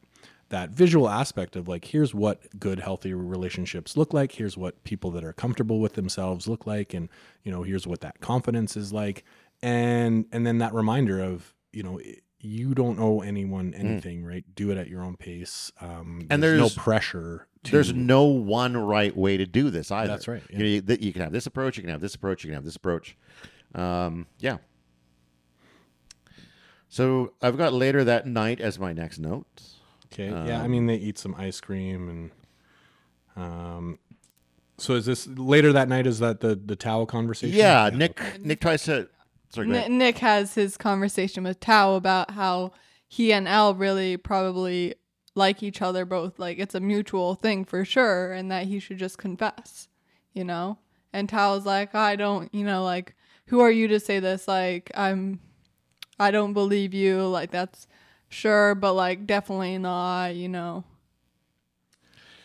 that visual aspect of like here's what good healthy relationships look like here's what people that are comfortable with themselves look like and you know here's what that confidence is like and and then that reminder of you know you don't owe anyone anything right do it at your own pace um Mm. And no there's- pressure to, There's no one right way to do this either. That's right, You, know, you, you can have this approach. You can have this approach. You can have this approach. Um, yeah. So I've got later that night as my next note. Okay. yeah, I mean they eat some ice cream and um so is this later that night is that the the Tao conversation? Yeah, Nick. Nick tries to. Sorry. N- Nick has his conversation with Tao about how he and Elle really probably like each other both. Like it's a mutual thing for sure, and that he should just confess, you know? And Tao's like, I don't, you know, like, who are you to say this? Like, I'm, I don't believe you. Like, that's sure, but like, definitely not, you know?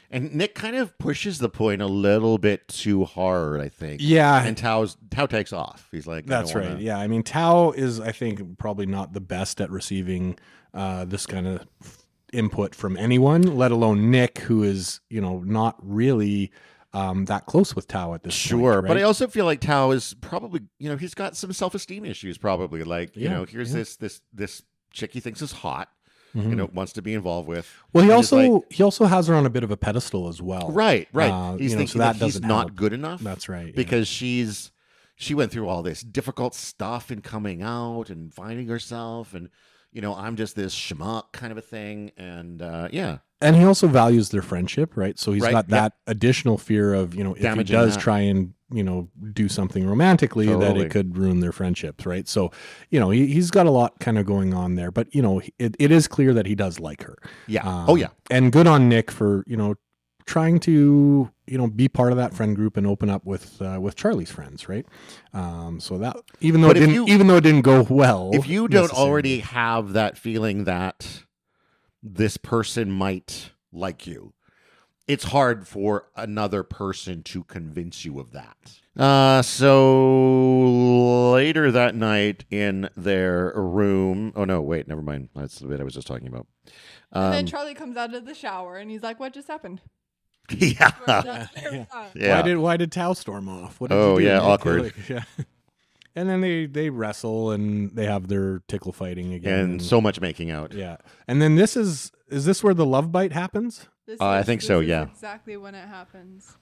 And Nick kind of pushes the point a little bit too hard, I think. Yeah. And Tao's Tao takes off. He's like, That's don't right. wanna- Yeah, I mean Tao is I think probably not the best at receiving uh this kind of input from anyone, let alone Nick who is, you know, not really um that close with Tao at this Sure, point, but I also feel like Tao is probably, you know, he's got some self-esteem issues. Probably, like, you Yeah, know, here's yeah. this this this chick he thinks is hot, Mhm. you know, wants to be involved with. Well, he and also like- he also has her on a bit of a pedestal as well. right, right. Uh, he's you know, thinking so that, that he's doesn't help. good enough. That's right. yeah. because she's she went through all this difficult stuff in coming out and finding herself, and you know, I'm just this schmuck kind of a thing, and uh, yeah, and he also values their friendship, right? So he's Right, got yeah. that additional fear of, you know, if Damaging he does that. try and, you know, do something romantically, that it could ruin their friendships, right? So, you know, he, he's got a lot kind of going on there, but, you know, it, it is clear that he does like her. yeah, Um, oh yeah, And good on Nick for, you know, trying to, you know, be part of that friend group and open up with uh, with Charlie's friends, right? Um, so that even though But it didn't you- even though it didn't go well, if you don't already have that feeling that this person might like you, it's hard for another person to convince you of that. Uh, so later that night in their room. Oh no, wait, never mind. That's the bit I was just talking about. and then Um, Charlie comes out of the shower and he's like, what just happened? yeah, Yeah. yeah. Why did why did Tao storm off? What did Oh, you do, yeah, awkward. Like, yeah. And then they they wrestle and they have their tickle fighting again. and so much making out. yeah. And then this is is this where the love bite happens? This Uh, I think this so, is yeah. Exactly when it happens.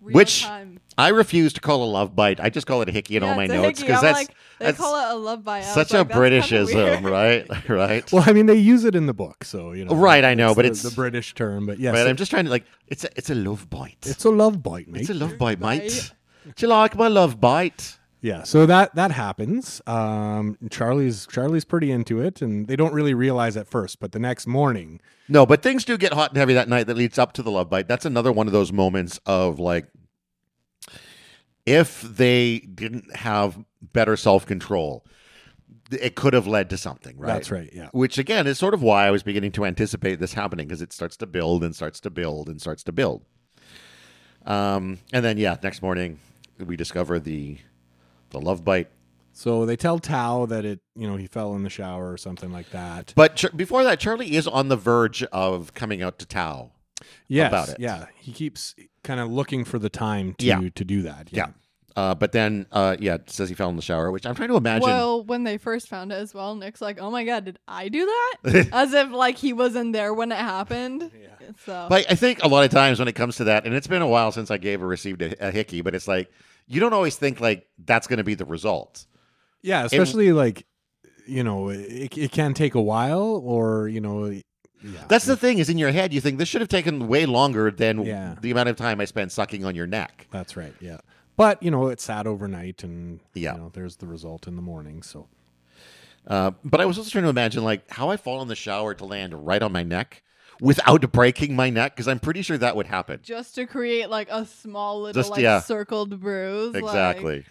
Real Which- time. I refuse to call a love bite. I just call it a hickey in Yeah, all my notes because I'm that's like, they that's call it a love bite. I such a like, that's Britishism, right? right. Well, I mean they use it in the book, so you know. Right, I know, it's but the, it's- the British term. But yes, Right, I'm just trying to like it's a it's a love bite. it's a love bite, mate. It's a love bite, Bite. mate. Do you like my love bite? Yeah, so that that happens. Um, Charlie's Charlie's pretty into it, and they don't really realize at first, but the next morning, No, but things do get hot and heavy that night that leads up to the love bite. That's another one of those moments of like if they didn't have better self control, it could have led to something, right? that's right. Yeah, Which again is sort of why I was beginning to anticipate this happening because it starts to build and starts to build and starts to build. Um, and then yeah, next morning we discover the the love bite. so they tell Tao that it, you know, he fell in the shower or something like that. But Ch- before that, Charlie is on the verge of coming out to Tao. yes, about it. Yeah, he keeps kind of looking for the time to Yeah. to do that. Yeah. Uh, but then, uh, yeah, it says he fell in the shower, which I'm trying to imagine. Well, when they first found it as well, Nick's like, "Oh my god, did I do that?" As if like he wasn't there when it happened. Yeah. So but I think a lot of times when it comes to that, and it's been a while since I gave or received a, a hickey, but it's like you don't always think like that's going to be the result. yeah, especially like, you know, it, it can take a while, or you know, yeah. That's the thing is in your head, you think this should have taken way longer than Yeah. the amount of time I spent sucking on your neck. That's right. Yeah. But, you know, it sat overnight and, Yeah. you know, there's the result in the morning. So, Uh, but I was also trying to imagine like how I fall in the shower to land right on my neck without breaking my neck because I'm pretty sure that would happen. just to create like a small little Just- like yeah. circled bruise. like- Exactly.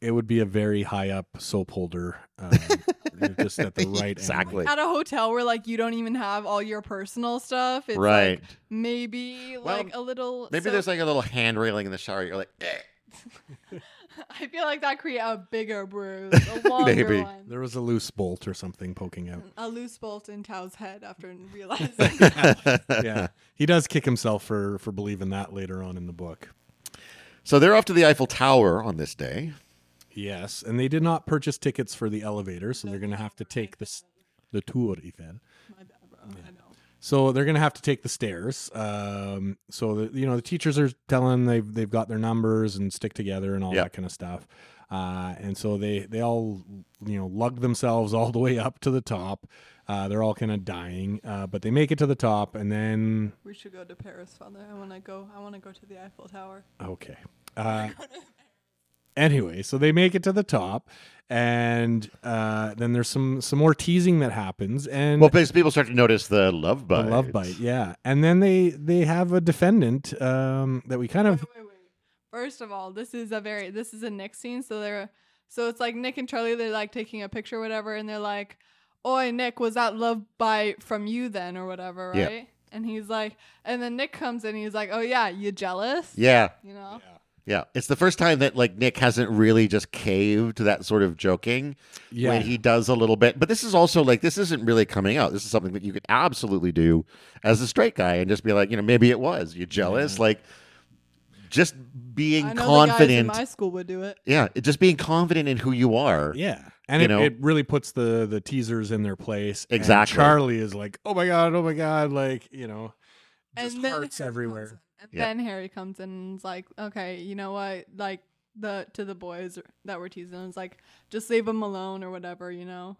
it would be a very high up soap holder, um, just at the right Exactly. at a hotel where like you don't even have all your personal stuff. It's Right. like maybe Well, like a little Maybe so- there's like a little hand railing in the shower. You're like, eh. I feel like that create a bigger bruise, a longer Maybe. one. There was a loose bolt or something poking out. A loose bolt in Tao's head after realizing. yeah, he does kick himself for for believing that later on in the book. So they're off to the Eiffel Tower on this day. Yes, and they did not purchase tickets for the elevator, so they're going to have to take this the Tour Eiffel. My bad, bro. I know. So they're going to have to take the stairs. Um, so the, you know the teachers are telling them they've they've got their numbers and stick together and all Yeah. that kind of stuff. Uh, and so they they all you know lug themselves all the way up to the top. Uh, they're all kind of dying, uh, but they make it to the top, and then We should go to Paris, Father. I want to go. I want to go to the Eiffel Tower. Okay. Uh, anyway, so they make it to the top, and uh, then there's some some more teasing that happens, and Well, because people start to notice the love bite the bite. love bite, yeah. And then they they have a defendant um, that we kind of Wait, wait, wait. First of all, this is a very this is a Nick scene, so they're so it's like Nick and Charlie. They're like taking a picture, or whatever, and they're like, "Oi, Nick, was that love bite from you then, or whatever, right Yeah. right?" And he's like, and then Nick comes in, he's like, "Oh yeah, you jealous?" Yeah, You know. yeah. Yeah, it's the first time that like Nick hasn't really just caved to that sort of joking yeah when he does a little bit. But this is also like this isn't really coming out. This is something that you could absolutely do as a straight guy and just be like, you know, maybe it was you jealous, like just being I know confident. the guys in my school would do it. yeah, just being confident in who you are. yeah. And You it, know? it really puts the the teasers in their place. and Exactly. Charlie is like, "Oh my god, oh my god!" Like you know, just and then hearts Harry everywhere. Comes in. And Yeah. then Harry comes in and is like, okay, you know what? Like the to the boys that were teasing, him, it's like just leave them alone or whatever, you know.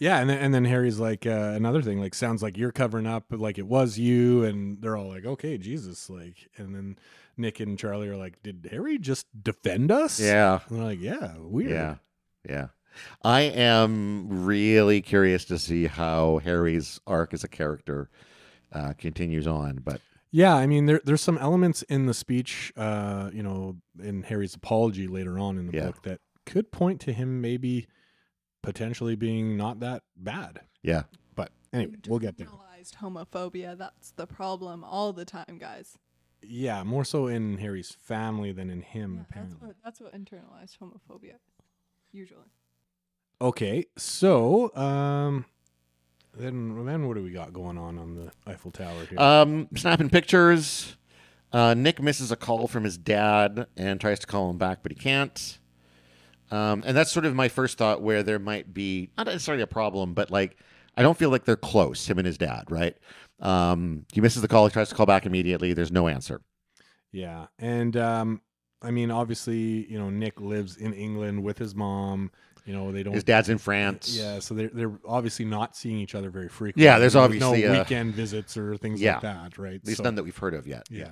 Yeah, and then, and then Harry's like uh, another thing, like sounds like you're covering up, like it was you, and they're all like, okay, Jesus, like, and then Nick and Charlie are like, did Harry just defend us? Yeah. and they're like, yeah, weird. Yeah. Yeah. I am really curious to see how Harry's arc as a character uh, continues on. But Yeah, I mean, there there's some elements in the speech, uh, you know, in Harry's apology later on in the Yeah. book that could point to him maybe potentially being not that bad. yeah, But anyway, we'll get there. Internalized homophobia. That's the problem all the time, guys. Yeah, more so in Harry's family than in him, Yeah, that's apparently. what that's what internalized homophobia usually. Okay, so um, then then what do we got going on on the Eiffel Tower here? um, snapping pictures. Uh, Nick misses a call from his dad and tries to call him back, but he can't. Um, and that's sort of my first thought where there might be not necessarily a problem, but like I don't feel like they're close, him and his dad, right? Um, he misses the call, he tries to call back immediately. There's no answer. yeah, and um, I mean, obviously, you know, Nick lives in England with his mom. You know, they don't. His dad's in France. Yeah, so they're they're obviously not seeing each other very frequently. Yeah, there's no obviously, uh, weekend visits or things yeah. like that, right? At least So- none that we've heard of yet. yeah.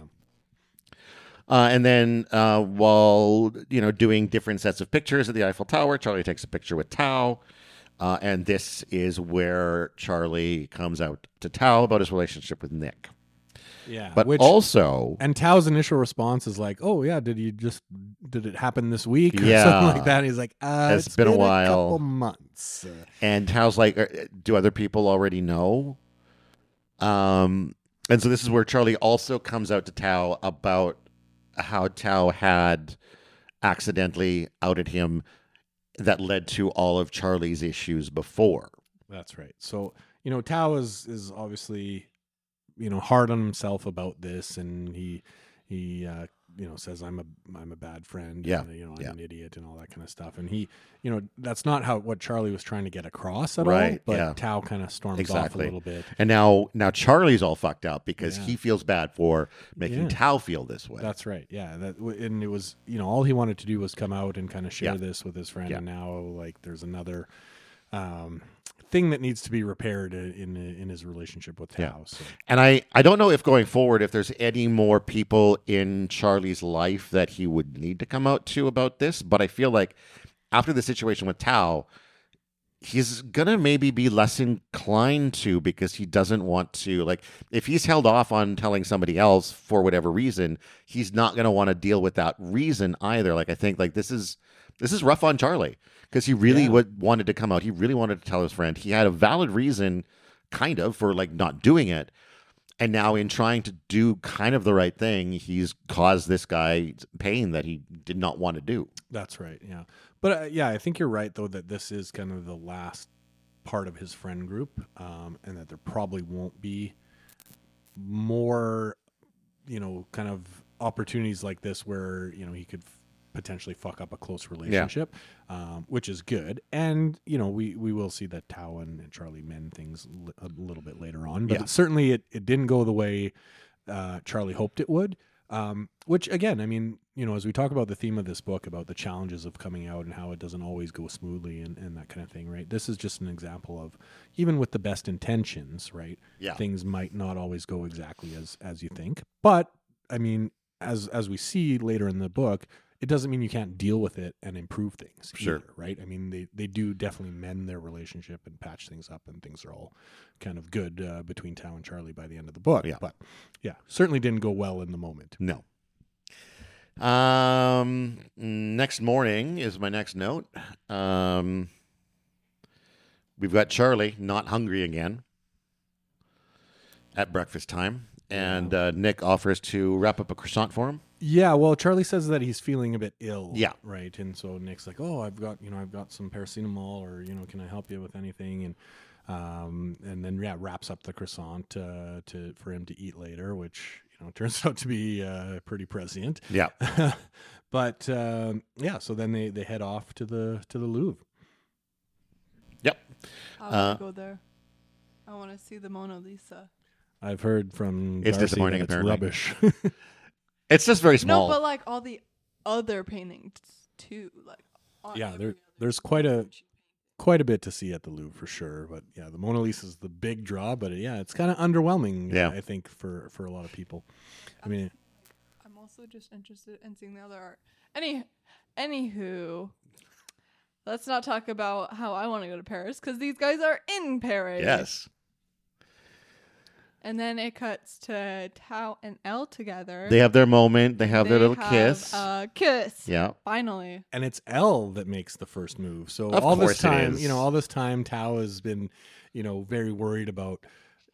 Uh, and then uh, while you know doing different sets of pictures at the Eiffel Tower, Charlie takes a picture with Tao, uh, and this is where Charlie comes out to Tao about his relationship with Nick. Yeah, But which also, and Tao's initial response is like, "Oh yeah, did you just did it happen this week or Yeah. something like that?" He's like, uh, It's it's been a been while." couple months." And Tao's like, "Uh, "Do other people already know?" Um, and so this is where Charlie also comes out to Tao about how Tao had accidentally outed him, that led to all of Charlie's issues before. That's right. So you know, Tao is is obviously you know hard on himself about this, and he he uh, you know says I'm a I'm a bad friend. Yeah, and, you know I'm yeah. an idiot and all that kind of stuff. And he you know that's not how what Charlie was trying to get across at all. Right, But yeah. Tao kind of storms off a Exactly. little bit. And now, now Charlie's all fucked up because Yeah. he feels bad for making Yeah. Tao feel this way. That's right. Yeah. That and it was you know all he wanted to do was come out and kind of share this with his friend, and now like there's another um, thing that needs to be repaired in in, his relationship with Yeah. Tao. So. And I, I don't know if going forward, if there's any more people in Charlie's life that he would need to come out to about this, but I feel like after the situation with Tao, he's gonna maybe be less inclined to because he doesn't want to like if he's held off on telling somebody else for whatever reason, he's not gonna want to deal with that reason either. Like I think like this is this is rough on Charlie because he really Yeah. wanted to come out. He really wanted to tell his friend. He had a valid reason, kind of, for like not doing it. and now in trying to do kind of the right thing, he's caused this guy pain that he did not want to do. That's right. Yeah. But uh, yeah, I think you're right though that this is kind of the last part of his friend group, um, and that there probably won't be more, you know, kind of opportunities like this where you know he could potentially fuck up a close relationship, um, which is good. And you know, we we will see that Tao and, and Charlie mend things li- a little bit later on, but Yeah. certainly it it didn't go the way uh, Charlie hoped it would. Um, which again, I mean, you know, as we talk about the theme of this book about the challenges of coming out and how it doesn't always go smoothly and, and that kind of thing, right? This is just an example of even with the best intentions, right? Yeah. Things might not always go exactly as as you think. But I mean, as as we see later in the book, it doesn't mean you can't deal with it and improve things. Sure. either, right? I mean, they they do definitely mend their relationship and patch things up, and things are all kind of good uh, between Tao and Charlie by the end of the book. Yeah. But yeah, certainly didn't go well in the moment. No. Um, next morning is my next note. Um, we've got Charlie not hungry again at breakfast time, and uh, Nick offers to wrap up a croissant for him. Yeah, well, Charlie says that he's feeling a bit ill. Yeah. right. And so Nick's like, "Oh, I've got you know, I've got some paracetamol, or you know, can I help you with anything?" And um, and then yeah, wraps up the croissant uh, to for him to eat later, which you know turns out to be uh, pretty prescient. Yeah. but um, yeah, so then they they head off to the to the Louvre. Yep. I want Uh, to go there. I want to see the Mona Lisa. I've heard from It's Darcy disappointing, that it's apparently. rubbish. It's just very small. No, but like all the other paintings too. Like on Yeah, every there- there's quite a- page she painted. Quite a bit to see at the Louvre for sure, but yeah, the Mona Lisa is the big draw. But yeah, it's kind of underwhelming. Yeah. I think for for a lot of people. I mean, I'm also just interested in seeing the other art. Any, anywho, let's not talk about how I want to go to Paris because these guys are in Paris. yes. And then it cuts to Tao and Elle together. They have their moment. They have their They little have kiss. A kiss. yeah. Finally. and it's Elle that makes the first move. So Of all course this it time, is. you know, all this time, Tao has been, you know, very worried about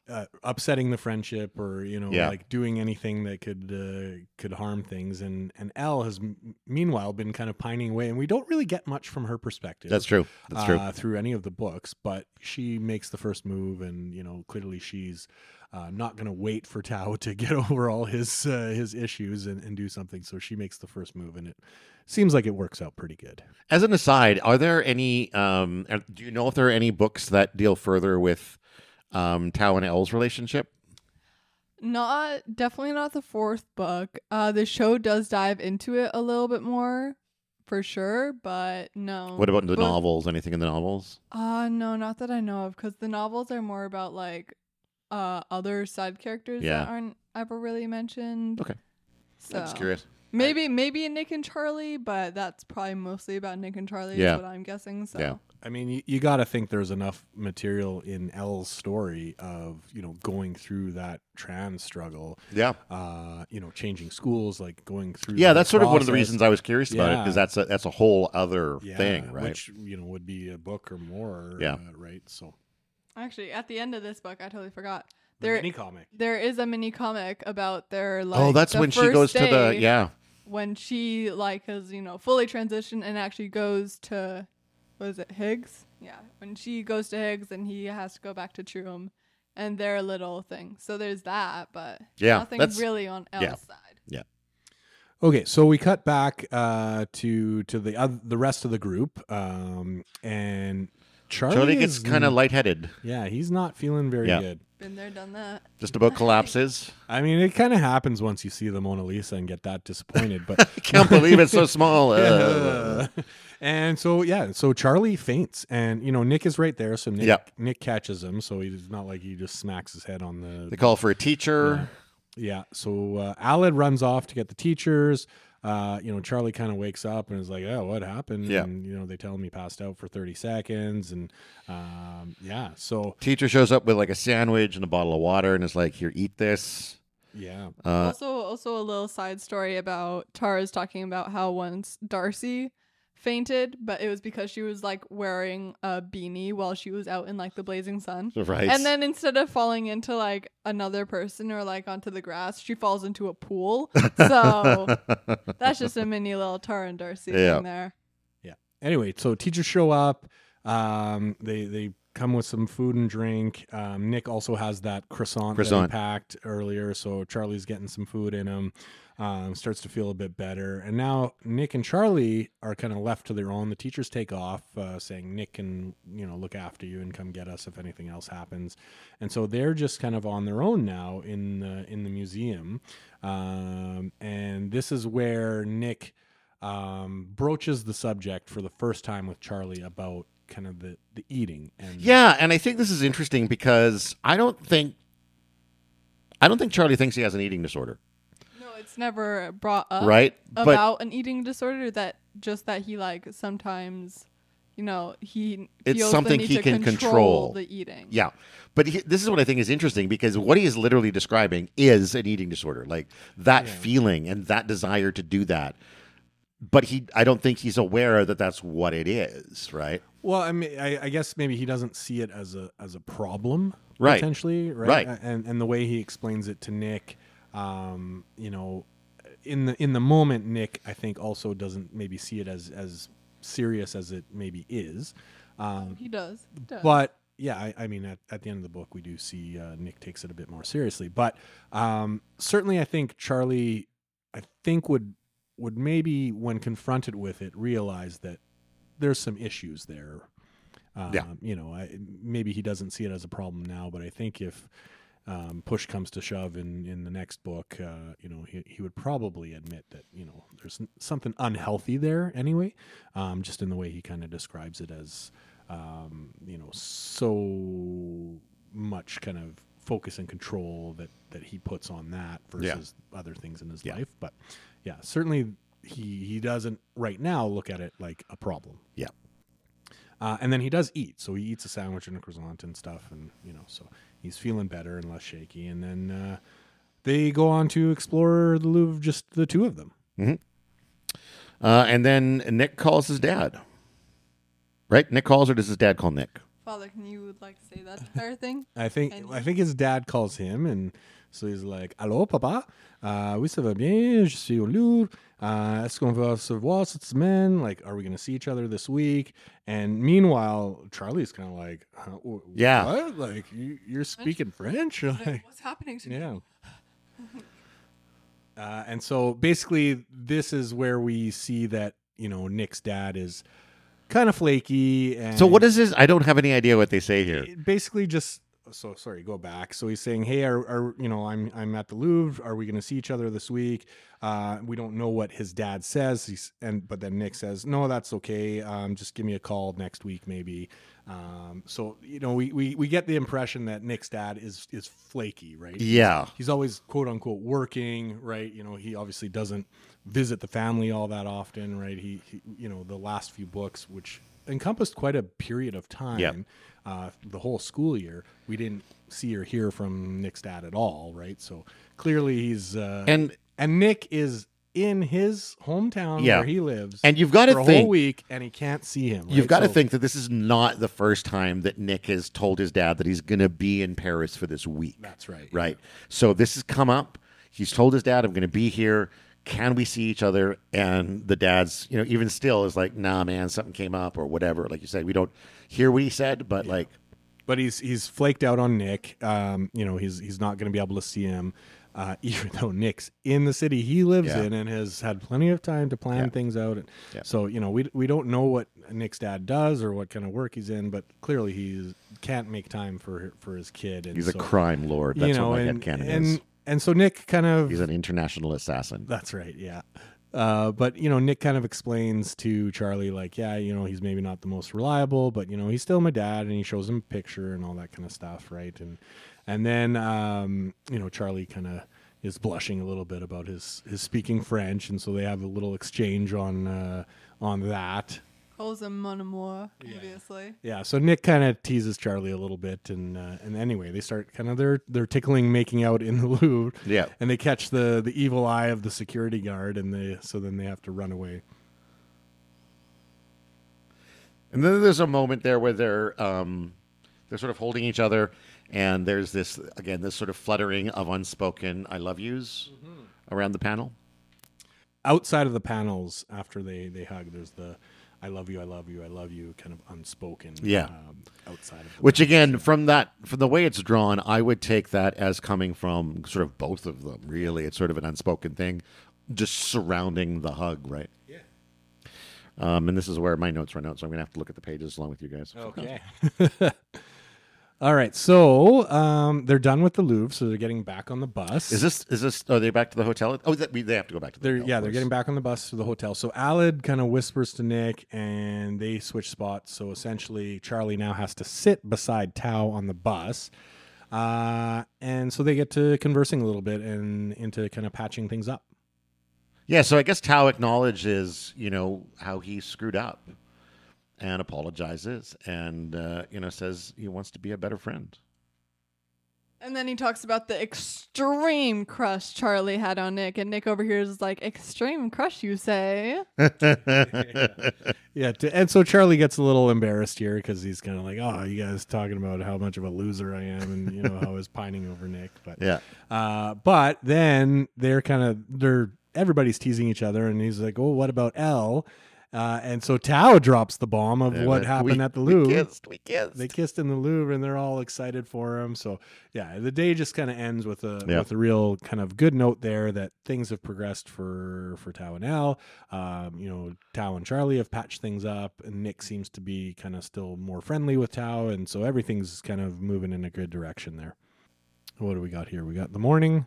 uh, upsetting the friendship or you know, Yeah. like doing anything that could uh, could harm things. And and Elle has m- meanwhile been kind of pining away, and we don't really get much from her perspective. That's true. That's true. uh, through any of the books, but she makes the first move, and you know clearly she's uh, not going to wait for Tao to get over all his uh, his issues and, and do something. So she makes the first move, and it seems like it works out pretty good. As an aside, are there any? Um, do you know if there are any books that deal further with um, Tao and Elle's relationship? Not definitely not the fourth book. Uh, the show does dive into it a little bit more, for sure. But no. What about the But- novels? Anything in the novels? Uh no, not that I know of, because the novels are more about like uh other side characters Yeah. that aren't ever really mentioned. Okay. So I'm just curious. maybe maybe in Nick and Charlie, but that's probably mostly about Nick and Charlie. Yeah. is what I'm guessing. So Yeah. I mean, you, you got to think there's enough material in Elle's story of you know going through that trans struggle, Yeah. uh, you know, changing schools, like going through. Yeah, the that's sort of one of the process. reasons I was curious about it Yeah. because that's a that's a whole other Yeah, thing, right? Which you know would be a book or more. Yeah. uh, right. So actually, at the end of this book, I totally forgot. the There, mini comic. there is a mini comic about their like. oh, that's the when she goes to the yeah. When she like has you know fully transitioned and actually goes to, what is it Higgs? Yeah, when she goes to Higgs and he has to go back to Truham, and their little thing. So there's that, but Yeah, nothing that's- really on Elle's yeah. side. Yeah. Okay, so we cut back uh, to to the oth- the rest of the group, um, and Charlie, Charlie gets is- kind of lightheaded. yeah, he's not feeling very Yeah. good. Been there, done that. Just about collapses. I mean, it kind of happens once you see the Mona Lisa and get that disappointed, but I can't believe it's so small. Uh, and so yeah, so Charlie faints, and you know Nick is right there, so Nick Yep. Nick catches him, so he's not like he just smacks his head on the they call for a teacher. Yeah. So uh, Aled runs off to get the teachers. Uh, you know, Charlie kind of wakes up and is like, "Oh, what happened?" Yeah. And you know, they tell him he passed out for thirty seconds, and um, yeah. So Teacher shows up with like a sandwich and a bottle of water and is like, "Here, eat this." yeah, Uh, also, also a little side story about Tara's talking about how once Darcy fainted, but it was because she was like wearing a beanie while she was out in like the blazing sun. Right. And then instead of falling into like another person or like onto the grass, she falls into a pool. So that's just a mini little Tara and Darcy Yeah. thing there. Yeah. Anyway, so teachers show up. Um, they they come with some food and drink. Um, Nick also has that croissant, that Croissant. he packed earlier, so Charlie's getting some food in him. Um, starts to feel a bit better, and now Nick and Charlie are kind of left to their own. The teachers take off, uh, saying Nick can you know look after you and come get us if anything else happens, and so they're just kind of on their own now in the in the museum, um, and this is where Nick um, broaches the subject for the first time with Charlie about kind of the, the eating and Yeah, and I think this is interesting because I don't think I don't think Charlie thinks he has an eating disorder, No, it's never brought up right? But about an eating disorder. That just that he like sometimes, you know, he It's feels something the need he to can control, control. the eating. yeah, but he, this is what I think is interesting because what he is literally describing is an eating disorder, like that Yeah. feeling and that desire to do that. But he, I don't think he's aware that that's what it is, right? well I mean I, I guess maybe he doesn't see it as a as a problem Right. potentially right, Right. and and the way he explains it to Nick um you know in the in the moment Nick I think also doesn't maybe see it as as serious as it maybe is um He does. He does. but yeah, I, I mean, at, at the end of the book, we do see uh, Nick takes it a bit more seriously. But um, certainly, I think Charlie, I think would would maybe when confronted with it, realize that there's some issues there. Um, Yeah. you know, I, maybe he doesn't see it as a problem now, but I think if um, push comes to shove in in the next book, uh, you know, he he would probably admit that you know there's something unhealthy there anyway, um, just in the way he kind of describes it as um, you know, so much kind of focus and control that that he puts on that Yeah. versus other things in his Yeah. life. But yeah, certainly he he doesn't right now look at it like a problem. Yeah. Uh, and then he does eat, so he eats a sandwich and a croissant and stuff, and you know, so he's feeling better and less shaky. And then uh, they go on to explore the Louvre, just the two of them. Uh, and then Nick calls his dad. Right? Nick calls, or does his dad call Nick? Father, can you would like to say that entire thing? I think And I think his dad calls him, and so he's like, "Allô, papa? Uh, oui, ça va bien. Je suis au Louvre. Uh, Est-ce qu'on va se voir cette semaine? Like, are we going to see each other this week?" And meanwhile, Charlie's kind of like, huh, wh- Yeah. what? Like, you, you're speaking French? Like, What's happening to me? yeah. Uh, and so basically, this is where we see that you know Nick's dad is kind of flaky. And So what is this? I don't have any idea what they say here. basically just so sorry go back. So he's saying hey are, are you know i'm i'm at the louvre. Are we going to see each other this week? Uh we don't know what his dad says. He's and but then nick says no that's okay. Um just give me a call next week maybe. Um so you know we we, we get the impression that nick's dad is is flaky right? Yeah. he's always quote unquote working right? You know he obviously doesn't visit the family all that often right? He, he you know the last few books which encompassed quite a period of time Yeah. Uh, the whole school year we didn't see or hear from nick's dad at all right so clearly he's uh, And and nick is in his hometown Yeah. where he lives and you've got to think whole week and he can't see him You've right? got to So- think that this is not the first time that Nick has told his dad that he's going to be in Paris for this week. that's right Right. So this has come up. He's told his dad, I'm going to be here. Can we see each other? And the dad's, you know, even still is like, nah, man, something came up or whatever. Like you said, we don't hear what he said, but like, but he's he's flaked out on Nick. Um, you know, he's he's not going to be able to see him, uh, even though Nick's in the city he lives Yeah. in and has had plenty of time to plan Yeah. things out. And Yeah. so you know, we we don't know what Nick's dad does or what kind of work he's in, but clearly he can't make time for for his kid. And he's so, a crime lord. That's you know, what my and, headcanon and is. and so Nick kind of He's an international assassin. that's right. Yeah. Uh, but you know, Nick kind of explains to Charlie, like, yeah, you know, he's maybe not the most reliable, but you know, he's still my dad, and he shows him a picture and all that kind of stuff, right? And and then um, you know, Charlie kind of is blushing a little bit about his his speaking French, and so they have a little exchange on uh, on that. Calls him mon amour, obviously. Yeah, so Nick kind of teases Charlie a little bit, and uh, and anyway, they start kind of they're they're tickling, making out in the loo. Yeah. and they catch the the evil eye of the security guard, and they so then they have to run away. And then there's a moment there where they're um, they're sort of holding each other, and there's this again this sort of fluttering of unspoken "I love yous" around the panel. Outside of the panels, after they they hug, there's the "I love you, I love you, I love you" kind of unspoken. Yeah. Um, outside of the Which again, from that from the way it's drawn, I would take that as coming from sort of both of them. Really, it's sort of an unspoken thing, just surrounding the hug, right? Yeah. Um, and this is where my notes run out, so I'm gonna have to look at the pages along with you guys. Okay. All right. So um, they're done with the Louvre, so they're getting back on the bus. Is this is this? Are they back to the hotel? Oh, that, we, they have to go back to the They're hotel. yeah, they're getting back on the bus to the hotel. So Aled kind of whispers to Nick, and they switch spots. So essentially, Charlie now has to sit beside Tao on the bus, uh, and so they get to conversing a little bit and into kind of patching things up. Yeah, so I guess Tao acknowledges, you know, how he screwed up, and apologizes, and uh, you know says he wants to be a better friend. And then he talks about the extreme crush Charlie had on Nick, and Nick over here is like, "Extreme crush, you say?" Yeah, to, and so Charlie gets a little embarrassed here because he's kind of like, "Oh, you guys talking about how much of a loser I am, and you know how I was pining over Nick." But yeah, Uh, but then they're kind of they're everybody's teasing each other, and he's like, "Oh, what about Elle?" Uh, and so Tao drops the bomb of Yeah, what happened we- at the We Louvre. kissed. We kissed. They kissed in the Louvre, and they're all excited for him. So yeah, the day just kind of ends with a Yeah. with a real kind of good note there that things have progressed for for Tao and Elle. Um, you know, Tao and Charlie have patched things up, and Nick seems to be kind of still more friendly with Tao, and so everything's kind of moving in a good direction there. What do we got here? We got the morning.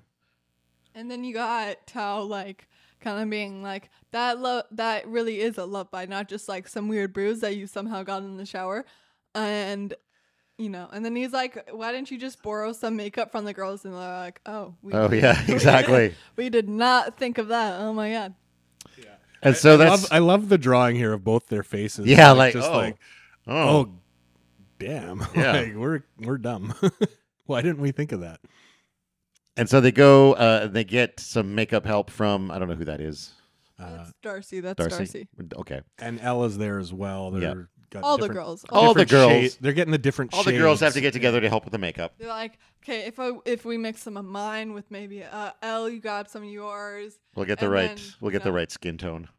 And then you got Tao like kind of being like that love that really is a love bite, not just like some weird bruise that you somehow got in the shower. And you know, and then he's like, "Why didn't you just borrow some makeup from the girls?" And they're like, "Oh, we, Oh yeah, exactly. we did not think of that. Oh my god." and so I that's love, I love the drawing here of both their faces. yeah, like just oh, like oh, oh, damn, Yeah. like we're we're dumb. Why didn't we think of that? And so they go. Uh, they get some makeup help from I don't know who that is. Uh, That's Darcy. That's Darcy. Darcy. Okay. and Elle's there as well. They're Yeah. got All the different- girls. All the different girls. shade- they're getting the different. All the girls have to shades. get together to help with the makeup. They're like, okay, if I if we mix some of mine with maybe uh, Elle, you grab some of yours. We'll get the And right. then, we'll you get the know. right skin tone.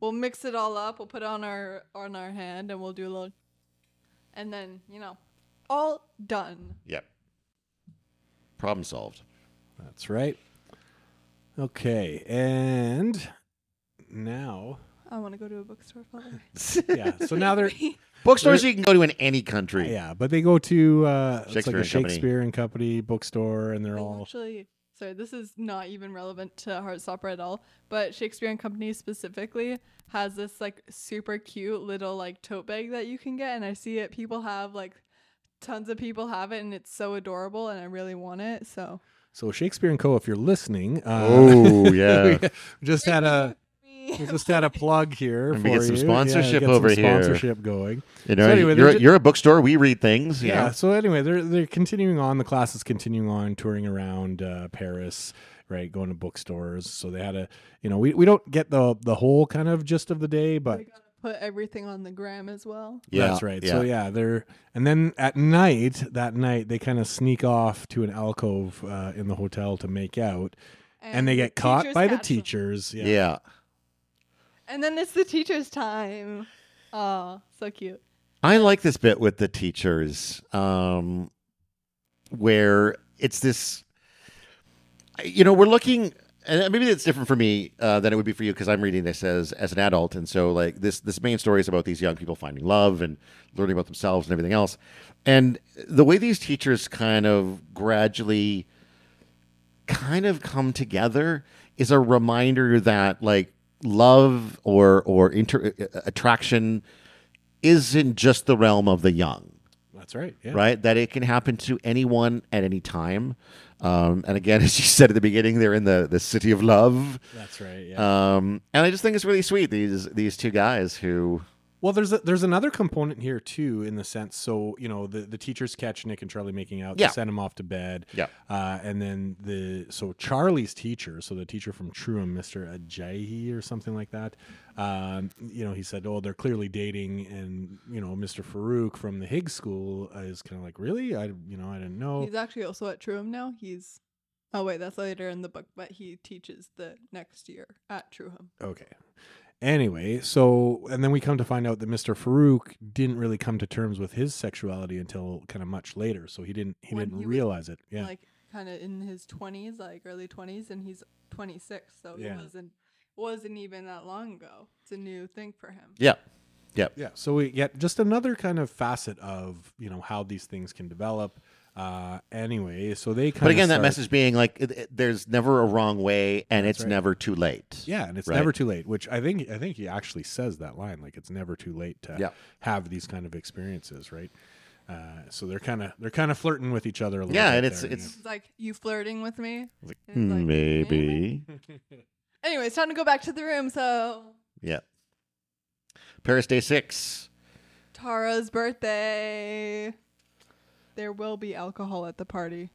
We'll mix it all up. We'll put it on our on our hand, and we'll do a little, and then you know, all done. Yep. Problem solved. That's right. Okay, and now, I want to go to a bookstore, Father. yeah. So now they're Bookstores you can go to in any country. yeah, but they go to uh, it's like Shakespeare a and Company. Shakespeare and Company bookstore, and they're They all actually, sorry, this is not even relevant to Heartstopper at all. But Shakespeare and Company specifically has this like super cute little like tote bag that you can get, and I see it. People have like tons of people have it, and it's so adorable, and I really want it. So so Shakespeare and Co. If you're listening, uh, Oh, yeah. we just had a we just had a plug here And for we get some you. sponsorship get some over here. Sponsorship going. You know, So anyway, you're, they're you're a bookstore. We read things. You Yeah. know? So anyway, they're they're continuing on. The class is continuing on, touring around uh, Paris, right? Going to bookstores. So they had a, you know, we, we don't get the the whole kind of gist of the day, but we gotta put everything on the gram as well. Yeah, that's right. So yeah, they're and then at night, that night they kind of sneak off to an alcove uh, in the hotel to make out, and, they the get caught by the teachers. Yeah. yeah. And then it's the teacher's time. Oh, so cute. I like this bit with the teachers, um, where it's this. You know, we're looking, and maybe it's different for me uh, than it would be for you because I'm reading this as as an adult, and so like this this main story is about these young people finding love and learning about themselves and everything else, and the way these teachers kind of gradually kind of come together is a reminder that like love or or inter- uh, attraction isn't just the realm of the young That's right. Yeah. right that it can happen to anyone at any time um, and again as you said at the beginning they're in the the city of love That's right. Yeah. um, and i just think it's really sweet these these two guys who Well, there's a, there's another component here too, in the sense. So you know, the, the teachers catch Nick and Charlie making out. Yeah. They send him off to bed. Yeah. Uh, and then the so Charlie's teacher, so the teacher from Truham, Mister Ajayi or something like that. Um, you know, he said, "Oh, they're clearly dating," and you know, Mister Farouk from the Higgs School is kind of like, "Really? I you know, I didn't know." He's actually also at Truham now. He's oh wait, that's later in the book, but he teaches the next year at Truham. Okay. Anyway, so and then we come to find out that Mr. Farouk didn't really come to terms with his sexuality until kind of much later. So he didn't he When didn't he was, realize it. Yeah. Like kind of in his twenties, like early twenties, and he's twenty six, so Yeah. he wasn't wasn't even that long ago. It's a new thing for him. Yeah. Yeah. yeah. So we get just another kind of facet of, you know, how these things can develop. Uh anyway, so they kind But again, that message being like, it, it- there's never a wrong way, and That's it's right. never too late. Yeah, and it's Right. never too late, which I think I think he actually says that line like it's never too late to Yeah. have these kind of experiences, right? Uh, so they're kind of they're kind of flirting with each other a little Yeah, bit and it's there, it's It's like you flirting with me. like, And it's like, maybe. Anyway, it's time to go back to the room. So Yeah. Paris Day Six. Tara's birthday. There will be alcohol at the party.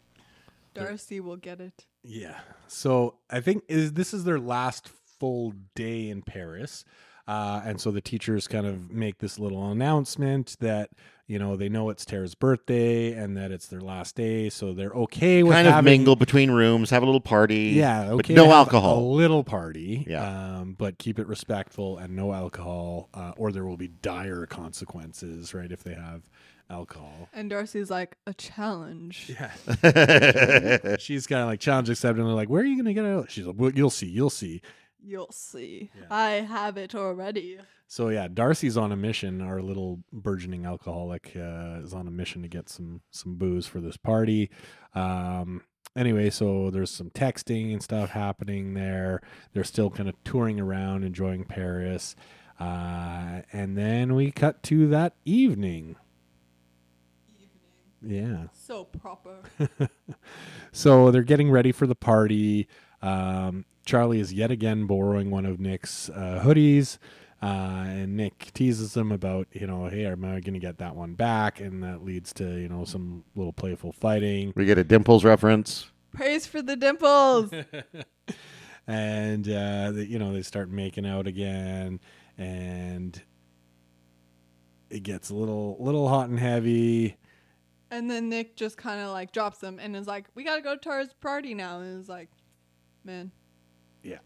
Darcy will get it. Yeah. So I think is this is their last full day in Paris. Uh, and so the teachers kind of make this little announcement that you know they know it's Tara's birthday and that it's their last day, so they're okay with Kind of having, mingle between rooms, have a little party. Yeah, but okay. no alcohol. A little party. Yeah. Um, but keep it respectful and no alcohol, uh, or there will be dire consequences, right? If they have alcohol. And Darcy's like, a challenge. Yeah. She's kind of like challenge accepted. And they're like, "Where are you going to get it?" She's like, "Well, you'll see, you'll see." You'll see. Yeah. I have it already. So yeah, Darcy's on a mission. Our little burgeoning alcoholic uh, is on a mission to get some some booze for this party. Um, anyway, so there's some texting and stuff happening there. They're still kind of touring around, enjoying Paris. Uh, and then we cut to that evening. Yeah. So proper. So they're getting ready for the party. Um, Charlie is yet again borrowing one of Nick's uh, hoodies. Uh, and Nick teases him about, you know, hey, am I going to get that one back? And that leads to, you know, some little playful fighting. we get a Dimples reference. Praise for the dimples. and, uh, they, you know, they start making out again. And it gets a little, little hot and heavy. And then Nick just kind of like drops them and is like, we got to go to Tara's party now. And it's like, man. Yeah."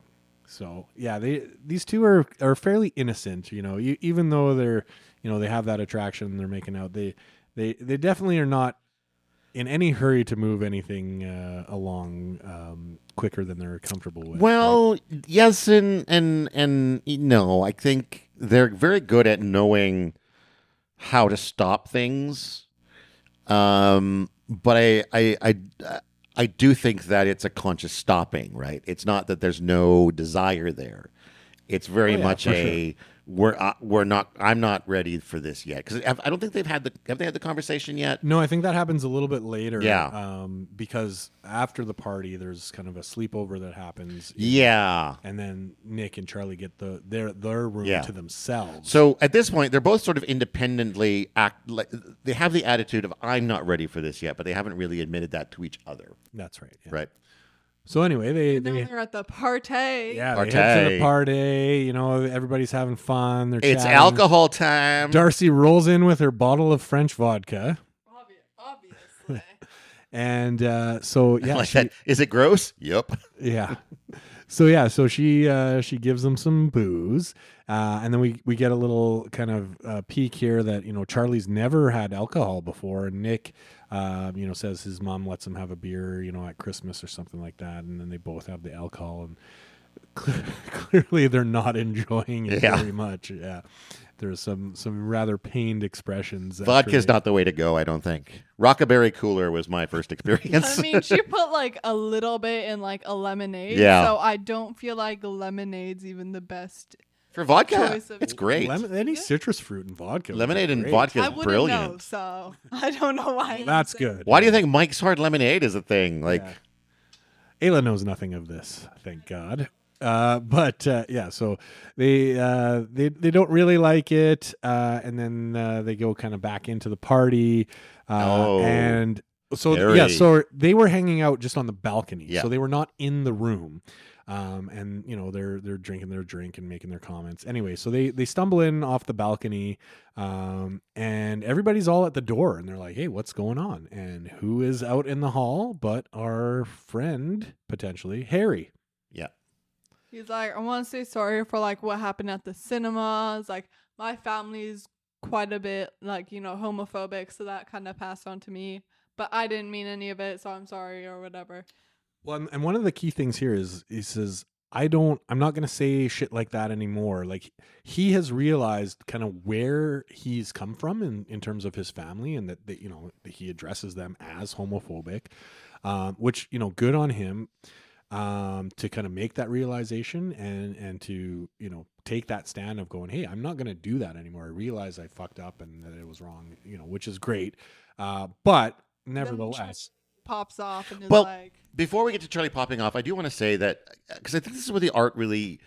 So yeah, they these two are are fairly innocent, you know. You, even though they're you know they have that attraction, they're making out. They they they definitely are not in any hurry to move anything uh, along um, quicker than they're comfortable with. right? Well, yes, and and and no. I think they're very good at knowing how to stop things. Um, but I I I I do think that it's a conscious stopping, right? It's not that there's no desire there. It's very Oh, yeah, much a we're uh, we're not. I'm not ready for this yet because I don't think they've had the have they had the conversation yet. No, I think that happens a little bit later. Yeah. Um, because after the party, there's kind of a sleepover that happens. Yeah. And then Nick and Charlie get the their their room Yeah. to themselves. So at this point, they're both sort of independently act like they have the attitude of "I'm not ready for this yet," but they haven't really admitted that to each other, That's right. yeah. right? So anyway, they Now they they're at the party. yeah they head to the Party. party. You know, everybody's having fun. They're It's chatting. alcohol time. Darcy rolls in with her bottle of French vodka, Obvi- obviously. and uh, so yeah, like she, that. Is it gross? Yep. yeah. So yeah, so she uh, she gives them some booze, uh, and then we we get a little kind of uh, peek here that you know Charlie's never had alcohol before, and Nick, uh, you know, says his mom lets him have a beer, you know, at Christmas or something like that, and then they both have the alcohol, and clearly they're not enjoying it Yeah. very much. Yeah, there's some some rather pained expressions. after Vodka's they- not the way to go. I don't think. Rockaberry cooler was my first experience. I mean, she put like a little bit in like a lemonade. Yeah. So I don't feel like lemonade's even the best. For vodka, of- it's great. Lemon, any Yeah. citrus fruit and vodka. Lemonade and vodka is brilliant. know, so I don't know why. That's good. Why do you think Mike's Hard Lemonade is a thing? Like, Yeah. Ayla knows nothing of this, thank God. Uh, but uh, yeah, so they uh, they they don't really like it, uh, and then uh, they go kind of back into the party, uh, Oh. and so Very. yeah, so they were hanging out just on the balcony, Yeah. so they were not in the room. Um, and you know they're they're drinking their drink and making their comments. Anyway, so they they stumble in off the balcony, um, and everybody's all at the door, and they're like, "Hey, what's going on?" And who is out in the hall but our friend potentially Harry? Yeah. He's like, I want to say sorry for like what happened at the cinemas. Like my family's quite a bit like you know homophobic, so that kind of passed on to me. But I didn't mean any of it, so I'm sorry or whatever. Well, and- and one of the key things here is he says, I don't, I'm not going to say shit like that anymore. Like he has realized kind of where he's come from in, in terms of his family and that, that you know, that he addresses them as homophobic, um, which, you know, good on him um, to kind of make that realization and, and to, you know, take that stand of going, Hey, I'm not going to do that anymore. I realize I fucked up and that it was wrong, you know, which is great. Uh, but nevertheless, Pops off and is Well, like, Before we get to Charlie popping off, I do want to say that because I think this is where the art really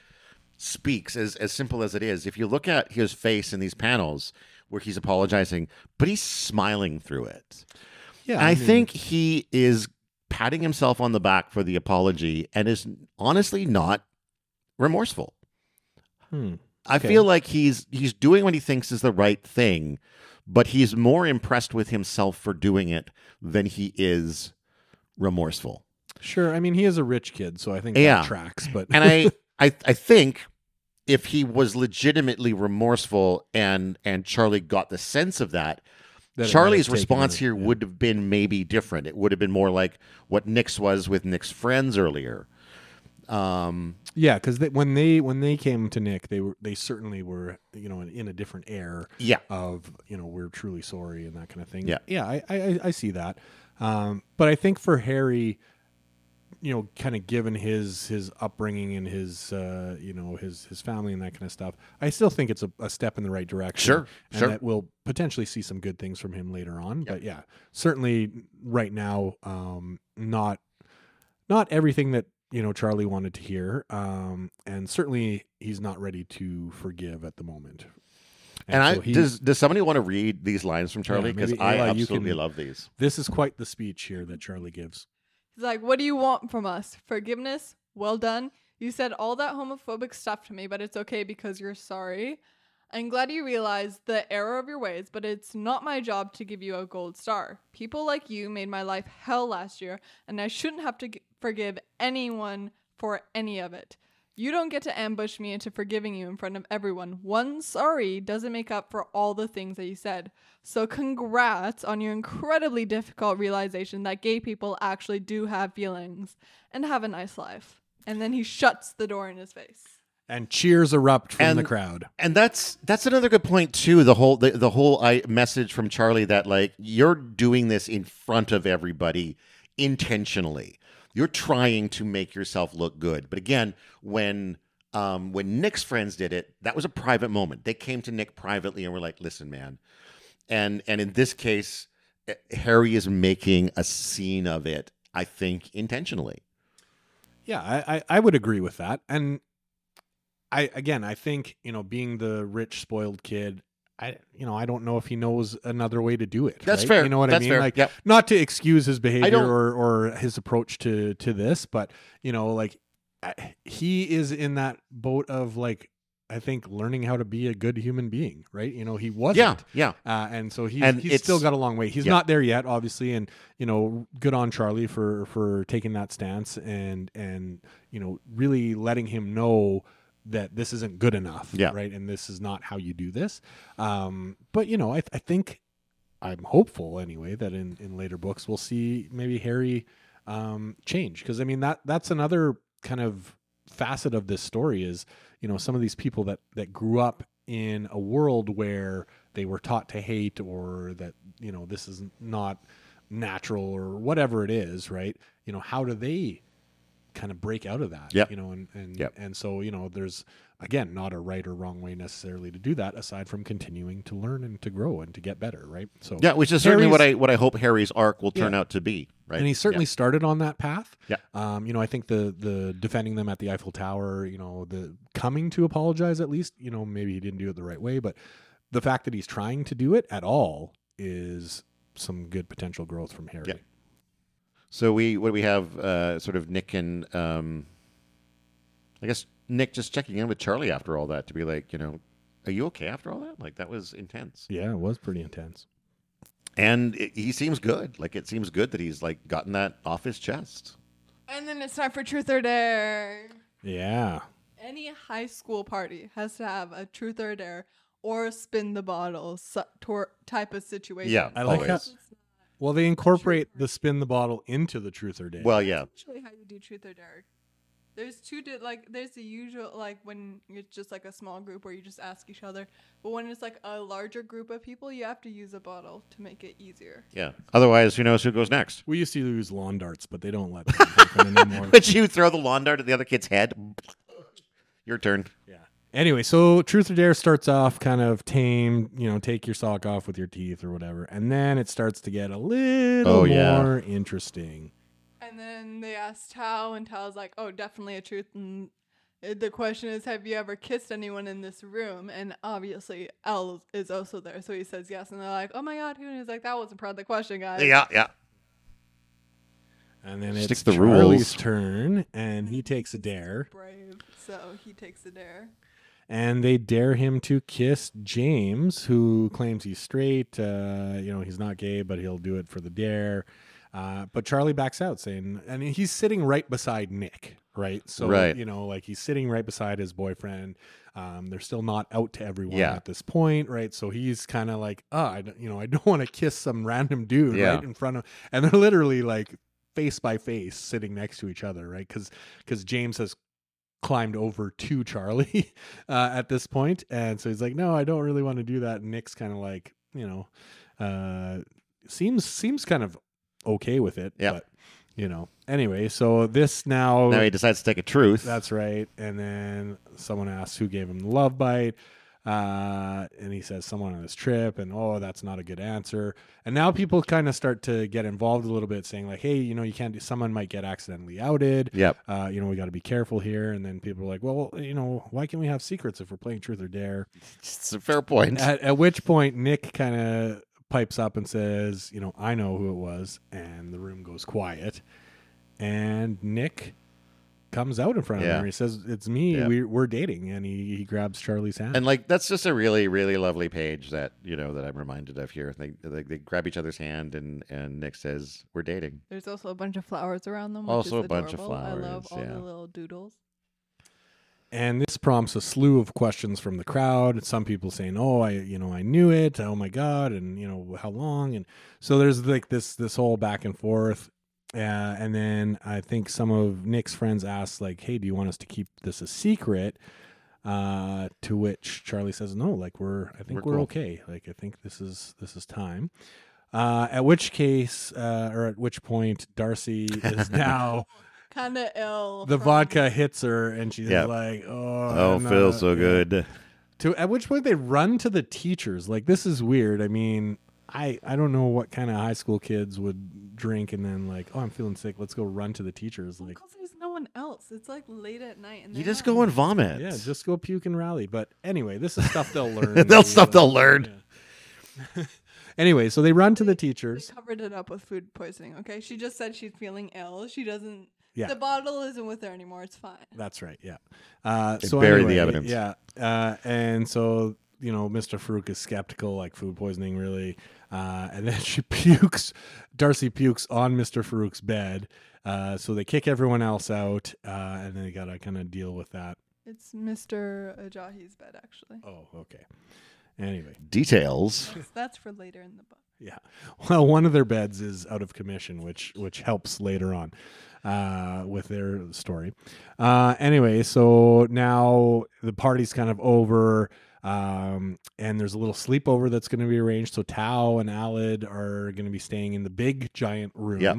speaks, as as simple as it is. If you look at his face in these panels where he's apologizing, but he's smiling through it. yeah, I, mean- think he is patting himself on the back for the apology and is honestly not remorseful. hmm. I Okay. feel like he's he's doing what he thinks is the right thing, but he's more impressed with himself for doing it than he is remorseful. Sure. I mean, he is a rich kid, so I think Yeah. that tracks. But And I, I I think if he was legitimately remorseful and and Charlie got the sense of that, that Charlie's response a- here yeah. would have been maybe different. It would have been more like what Nick's was with Nick's friends earlier. Um, yeah, because when they when they came to Nick, they were they certainly were you know in, in a different air yeah, of you know we're truly sorry and that kind of thing. Yeah. yeah, I I, I- I see that. Um, but I think for Harry, you know, kind of given his his upbringing and his uh, you know his his family and that kind of stuff, I still think it's a, a step in the right direction. Sure, and sure. that we'll potentially see some good things from him later on. But yeah, certainly right now, um, not not everything that you know Charlie wanted to hear, um, and certainly he's not ready to forgive at the moment. and, I so he- does does somebody want to read these lines from Charlie because maybe, I absolutely can- love these. this is quite the speech here that Charlie gives. He's like, what do you want from us? Forgiveness? Well done. You said all that homophobic stuff to me, but it's okay because you're sorry. I'm glad you realize the error of your ways, but it's not my job to give you a gold star. People like you made my life hell last year, and I shouldn't have to g- forgive anyone for any of it. You don't get to ambush me into forgiving you in front of everyone. One sorry doesn't make up for all the things that you said. So, congrats on your incredibly difficult realization that gay people actually do have feelings and have a nice life. And then he shuts the door in his face. And cheers erupt from the crowd. And that's that's another good point too. The whole the, the whole I, message from Charlie that like you're doing this in front of everybody intentionally. You're trying to make yourself look good. But again, when um, when Nick's friends did it, that was a private moment. They came to Nick privately and were like, "Listen, man." And and in this case, eh, Harry is making a scene of it. I think intentionally. Yeah, I, I, I would agree with that. And I again, I think you know, being the rich, spoiled kid, I you know, I don't know if he knows another way to do it. That's right? fair. You know what That's I mean? fair. Like, Yep. not to excuse his behavior or or his approach to to this, but you know, like he is in that boat of like I think learning how to be a good human being, right? You know, he wasn't. Yeah, yeah. Uh, and so he's, And he's still got a long way. He's yeah. not there yet, obviously, and you know, good on Charlie for for taking that stance and and you know, really letting him know that this isn't good enough, Yeah. right? And this is not how you do this. Um, but you know, I, I think I'm hopeful anyway that in in later books we'll see maybe Harry um, change because I mean that that's another kind of facet of this story is you know some of these people that that grew up in a world where they were taught to hate or that you know this is not natural or whatever it is right you know how do they kind of break out of that. Yep. You know, and and Yep. and so you know, there's again not a right or wrong way necessarily to do that, aside from continuing to learn and to grow and to get better, right? So Yeah, which is certainly what I what I hope Harry's arc will turn Yeah. out to be. Right, and he certainly started on that path. Yeah. Um, you know, I think the the defending them at the Eiffel Tower, you know, the coming to apologize at least, you know, maybe he didn't do it the right way, but the fact that he's trying to do it at all is some good potential growth from Harry. Yeah. So we what do we have? Uh, sort of Nick and um, I guess Nick just checking in with Charlie after all that to be like, you know, are you okay after all that? Like that was intense. Yeah, it was pretty intense. And it, he seems good. Like it seems good that he's like gotten that off his chest. And then it's time for truth or dare. Yeah. Any high school party has to have a truth or dare or a spin the bottle su- tor- type of situation. Yeah, I like always. how- Well, they incorporate the spin the bottle into the truth or dare. Well, yeah, Actually, how you do truth or dare. There's two di- like there's the usual like when it's just like a small group where you just ask each other, but when it's like a larger group of people, you have to use a bottle to make it easier. yeah. Otherwise, who knows who goes next? we used to use lawn darts, but they don't let that happen anymore. But you throw the lawn dart at the other kid's head. Your turn. Yeah. Anyway, so Truth or Dare starts off kind of tame, you know, take your sock off with your teeth or whatever. And then it starts to get a little Oh, yeah. more interesting. And then they asked Tao, and Tao's like, "Oh, definitely a truth." And the question is, have you ever kissed anyone in this room? And obviously, Elle is also there, so he says yes. And they're like, "Oh my god, who?" And he's like, "That wasn't part of the question, guys." Yeah, yeah. And then Stick it's to the Charlie's rules. turn, and he takes a dare. Brave, so he takes a dare. And they dare him to kiss James, who claims he's straight. Uh, you know, he's not gay, but he'll do it for the dare. Uh, but Charlie backs out, saying, and he's sitting right beside Nick, right? So, Right. you know, like he's sitting right beside his boyfriend. Um, they're still not out to everyone Yeah. at this point, right? So he's kind of like, oh, I, don't- you know, I don't want to kiss some random dude Yeah. right in front of, and they're literally like face by face sitting next to each other, right? Because because James has climbed over to Charlie uh, at this point, and so he's like, "No, I don't really want to do that." And Nick's kind of like, you know, uh, seems seems kind of okay with it, Yeah. but you know. Anyway, so this now, Now he decides to take a truth. that's right, and then someone asks who gave him the love bite. Uh, and he says someone on this trip, and oh, that's not a good answer. And now people kind of start to get involved a little bit, saying like, "Hey, you know, you can't do. Someone might get accidentally outed Yep. uh, you know, we got to be careful here. And then people are like, well, you know, why can't we have secrets if we're playing truth or dare? It's a fair point. At, at which point, Nick kind of pipes up and says, you know, I know who it was. And the room goes quiet. And Nick comes out in front of Yeah. him. He says, it's me. Yeah. We're, we're dating. And he, he grabs Charlie's hand. And like that's just a really, really lovely page that you know that I'm reminded of here. They they, they grab each other's hand and and Nick says we're dating. There's also a bunch of flowers around them. Which Also is a bunch of flowers. I love all yeah. the little doodles. And this prompts a slew of questions from the crowd. Some people saying, "Oh, I, you know, I knew it. Oh my god!" And you know, how long? And so there's like this this whole back and forth. Uh, and then I think some of Nick's friends asked, like, "Hey, do you want us to keep this a secret?" Uh, to which Charlie says, "No, like we're, I think We're we're, cool." okay. Like I think this is this is time." Uh, at which case, uh, or at which point, Darcy is now Kind of ill. the from- vodka hits her, and she's Yeah. like, "Oh, Oh, I'm feels not- so good. To at which point they run to the teachers. Like this is weird. I mean, I I don't know what kind of high school kids would drink and then like, oh, I'm feeling sick. Let's go run to the teachers. Like, Because there's no one else. It's like late at night, and You just go and vomit. yeah, just go puke and rally. But anyway, this is stuff they'll learn. They'll maybe, stuff but- they'll learn. yeah. anyway, so they run to the They teachers. covered it up with food poisoning. Okay, she just said she's feeling ill. She doesn't. Yeah. The bottle isn't with her anymore. It's fine. That's right. Yeah. Uh, They so buried the anyway, evidence. Yeah. Uh, and so you know, Mr. Farouk is skeptical, like food poisoning, really. Uh, and then she pukes. Darcy pukes on Mr. Farouk's bed. Uh, so they kick everyone else out, uh, and then they gotta kind of deal with that. It's Mr. Ajayi's bed, actually. Oh, okay. Anyway, Details. That's, that's for later in the book. yeah. Well, one of their beds is out of commission, which which helps later on uh, with their story. Uh, anyway, so now the party's kind of over. Um, and there's a little sleepover that's going to be arranged. So Tao and Aled are going to be staying in the big giant room. Yep.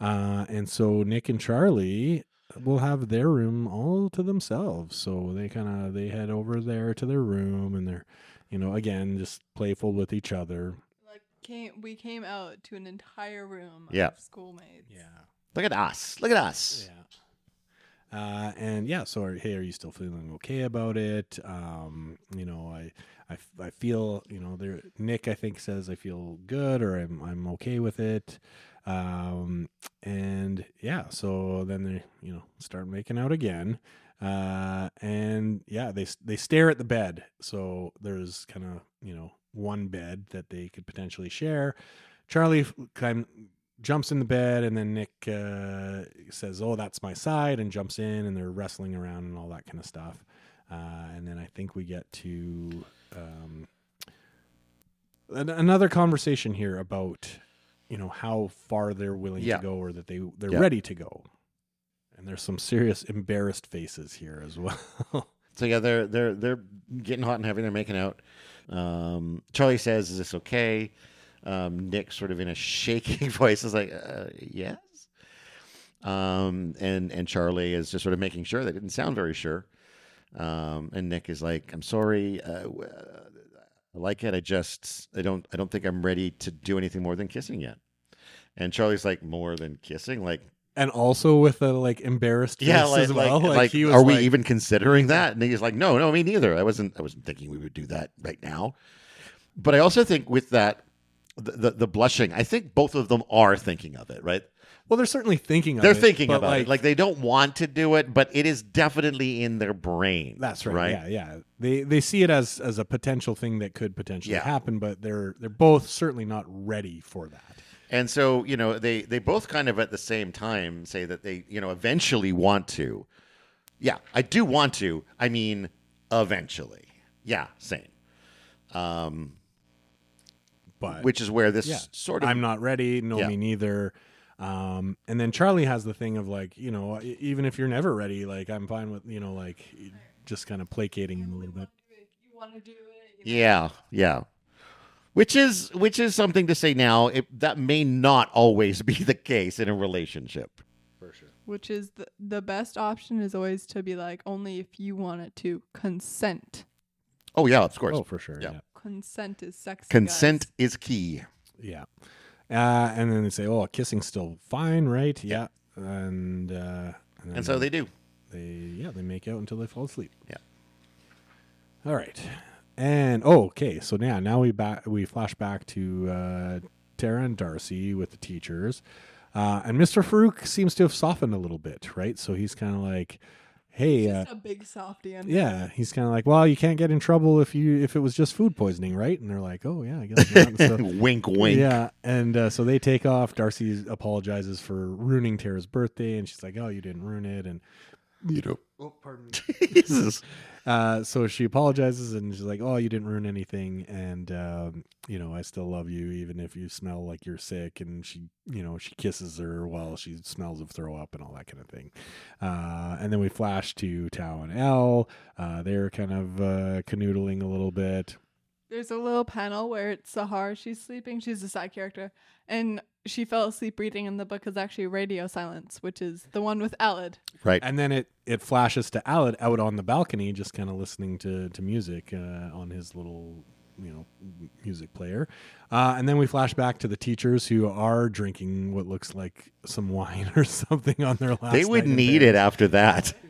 Uh, and so Nick and Charlie will have their room all to themselves. So they kind of they head over there to their room and they're, you know, again just playful with each other. Like came we came out to an entire room Yeah. of schoolmates. Yeah. Look at us. Look at us. Yeah. Uh, and yeah, so are, hey, are you still feeling okay about it? Um, you know, I, I, I feel, you know, there. Nick, I think says I feel good or I'm, I'm okay with it. Um, and yeah, so then they, you know, start making out again. Uh, and yeah, they they stare at the bed. So there's kind of you know one bed that they could potentially share. Charlie kind jumps in the bed, and then Nick uh, says, "Oh, that's my side," and jumps in, and they're wrestling around and all that kind of stuff. Uh, and then I think we get to um, an- another conversation here about you know how far they're willing Yeah. to go, or that they they're Yeah. ready to go. And there's some serious embarrassed faces here as well. So yeah, they're they're they're getting hot and heavy. They're making out. Um, Charlie says, "Is this okay?" Um, Nick, sort of in a shaking voice, is like, uh, "Yes." Um, and and Charlie is just sort of making sure. They didn't sound very sure. Um, and Nick is like, "I'm sorry. Uh, uh, I like it. I just I don't I don't think I'm ready to do anything more than kissing yet." And Charlie's like, "More than kissing? Like, and also with a like embarrassed yeah, like, as well. like, Like, like, he was are we even considering that? And he's like, no, no, me neither. I wasn't, I wasn't thinking we would do that right now. But I also think with that, the, the, the blushing, I think both of them are thinking of it, right? Well, they're certainly thinking. Of They're it, thinking but, about like, it. Like they don't want to do it, but it is definitely in their brain. That's right. Right. Yeah, yeah. They they see it as as a potential thing that could potentially Yeah. happen, but they're they're both certainly not ready for that. And so, you know, they they both kind of at the same time say that they, you know, eventually want to. Yeah, I do want to. I mean, eventually. Yeah, same. Um, But which is where this yeah, sort of I'm not ready. No, Yeah. me neither. Um, and then Charlie has the thing of like, you know, even if you're never ready, like I'm fine with, you know, like just kind of placating him a little bit. You want to do it? Yeah, yeah. Which is which is something to say now. It, that may not always be the case in a relationship. For sure. Which is the the best option is always to be like only if you want it to consent. Oh yeah, of course. Oh, for sure. Yeah. Yeah. Consent is sexy. Consent guys. is key. Yeah. Uh, and then they say, "Oh, kissing's still fine, right?" Yeah. And uh, and, And so they do. they yeah they make out until they fall asleep. Yeah. All right. And oh, okay. So now now we back we flash back to uh, Tara and Darcy with the teachers, uh, and Mr. Farouk seems to have softened a little bit, right? So he's kind of like, "Hey, uh, a big softy. under yeah." He's kind of like, "Well, you can't get in trouble if you if it was just food poisoning, right?" And they're like, "Oh yeah, I guess." Not. So- wink, wink. yeah, and uh, so they take off. Darcy apologizes for ruining Tara's birthday, and she's like, "Oh, you didn't ruin it." And You know. oh, pardon me. Jesus. Uh, so she apologizes, and she's like, "Oh, you didn't ruin anything, and um, you know, I still love you, even if you smell like you're sick." And she, you know, she kisses her while she smells of throw up and all that kind of thing. Uh, and then we flash to Tao and Elle. Uh, they're kind of uh, canoodling a little bit. There's a little panel where it's Sahar. She's sleeping. She's a side character, and she fell asleep reading, and the book is actually Radio Silence, which is the one with Aled. Right. And then it it flashes to Aled out on the balcony, just kind of listening to to music uh, on his little you know music player. Uh, and then we flash back to the teachers who are drinking what looks like some wine or something on their last. They would night need it after that.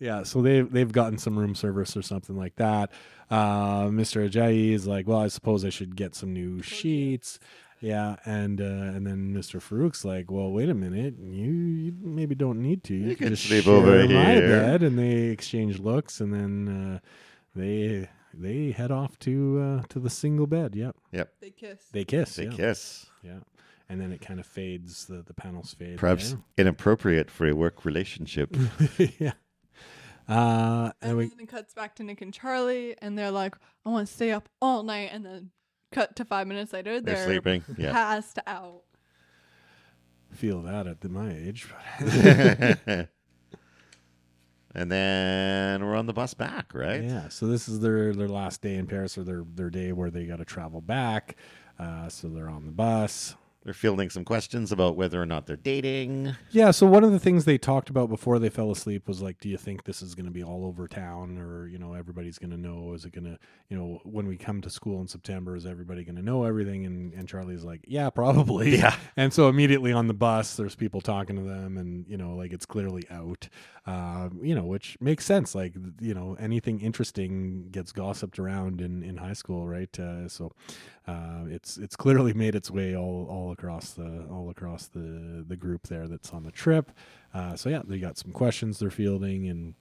Yeah, so they've they've gotten some room service or something like that. Uh, Mr. Ajayi is like, well, I suppose I should get some new sheets. Yeah, and uh, and then Mr. Farouk's like, well, wait a minute, you, you maybe don't need to. You, You can can just sleep share over my here." bed. And they exchange looks, and then uh, they they head off to uh, to the single bed. Yep, Yep. They kiss. they kiss. They yeah. kiss. Yeah, and then it kind of fades. The the panels fade. Perhaps inappropriate for a work relationship. yeah. Uh, and And we then it cuts back to Nick and Charlie, and they're like, "I want to stay up all night." And then cut to five minutes later, They're they're, sleeping. Yeah. passed out. feel that at the, my age. and then we're on the bus back, right? Yeah, so this is their their last day in Paris, or their their day where they got to travel back. Uh, so they're on the bus. They're fielding some questions about whether or not they're dating. Yeah, so one of the things they talked about before they fell asleep was like, do you think this is going to be all over town or, you know, everybody's going to know? Is it going to, you know, when we come to school in September, is everybody going to know everything? And, and Charlie's like, yeah, probably. Yeah. And so immediately on the bus, there's people talking to them and, you know, like it's clearly out, uh, you know, which makes sense. Like, you know, anything interesting gets gossiped around in, in high school, right? Uh, so uh, it's it's clearly made its way all, all across the all across the the group there that's on the trip. Uh, so yeah, they got some questions they're fielding, and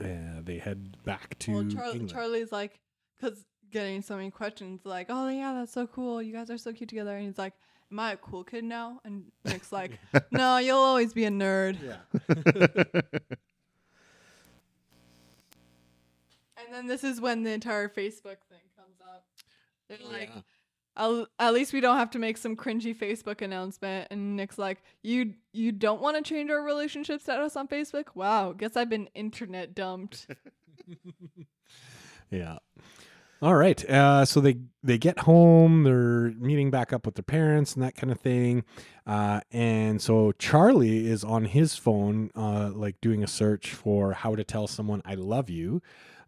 uh, they head back to well, Char- Charlie's like, because getting so many questions, like, oh yeah, that's so cool. You guys are so cute together. And he's like, am I a cool kid now? And Nick's like, no, you'll always be a nerd. yeah, And then this is when the entire Facebook thing comes up. They're like, Yeah. "I'll- at least we don't have to make some cringy Facebook announcement. And Nick's like, you you don't want to change our relationship status on Facebook? Wow, guess I've been internet dumped. yeah. All right. Uh, so they they get home. They're meeting back up with their parents and that kind of thing. Uh, and so Charlie is on his phone, uh, like doing a search for how to tell someone I love you.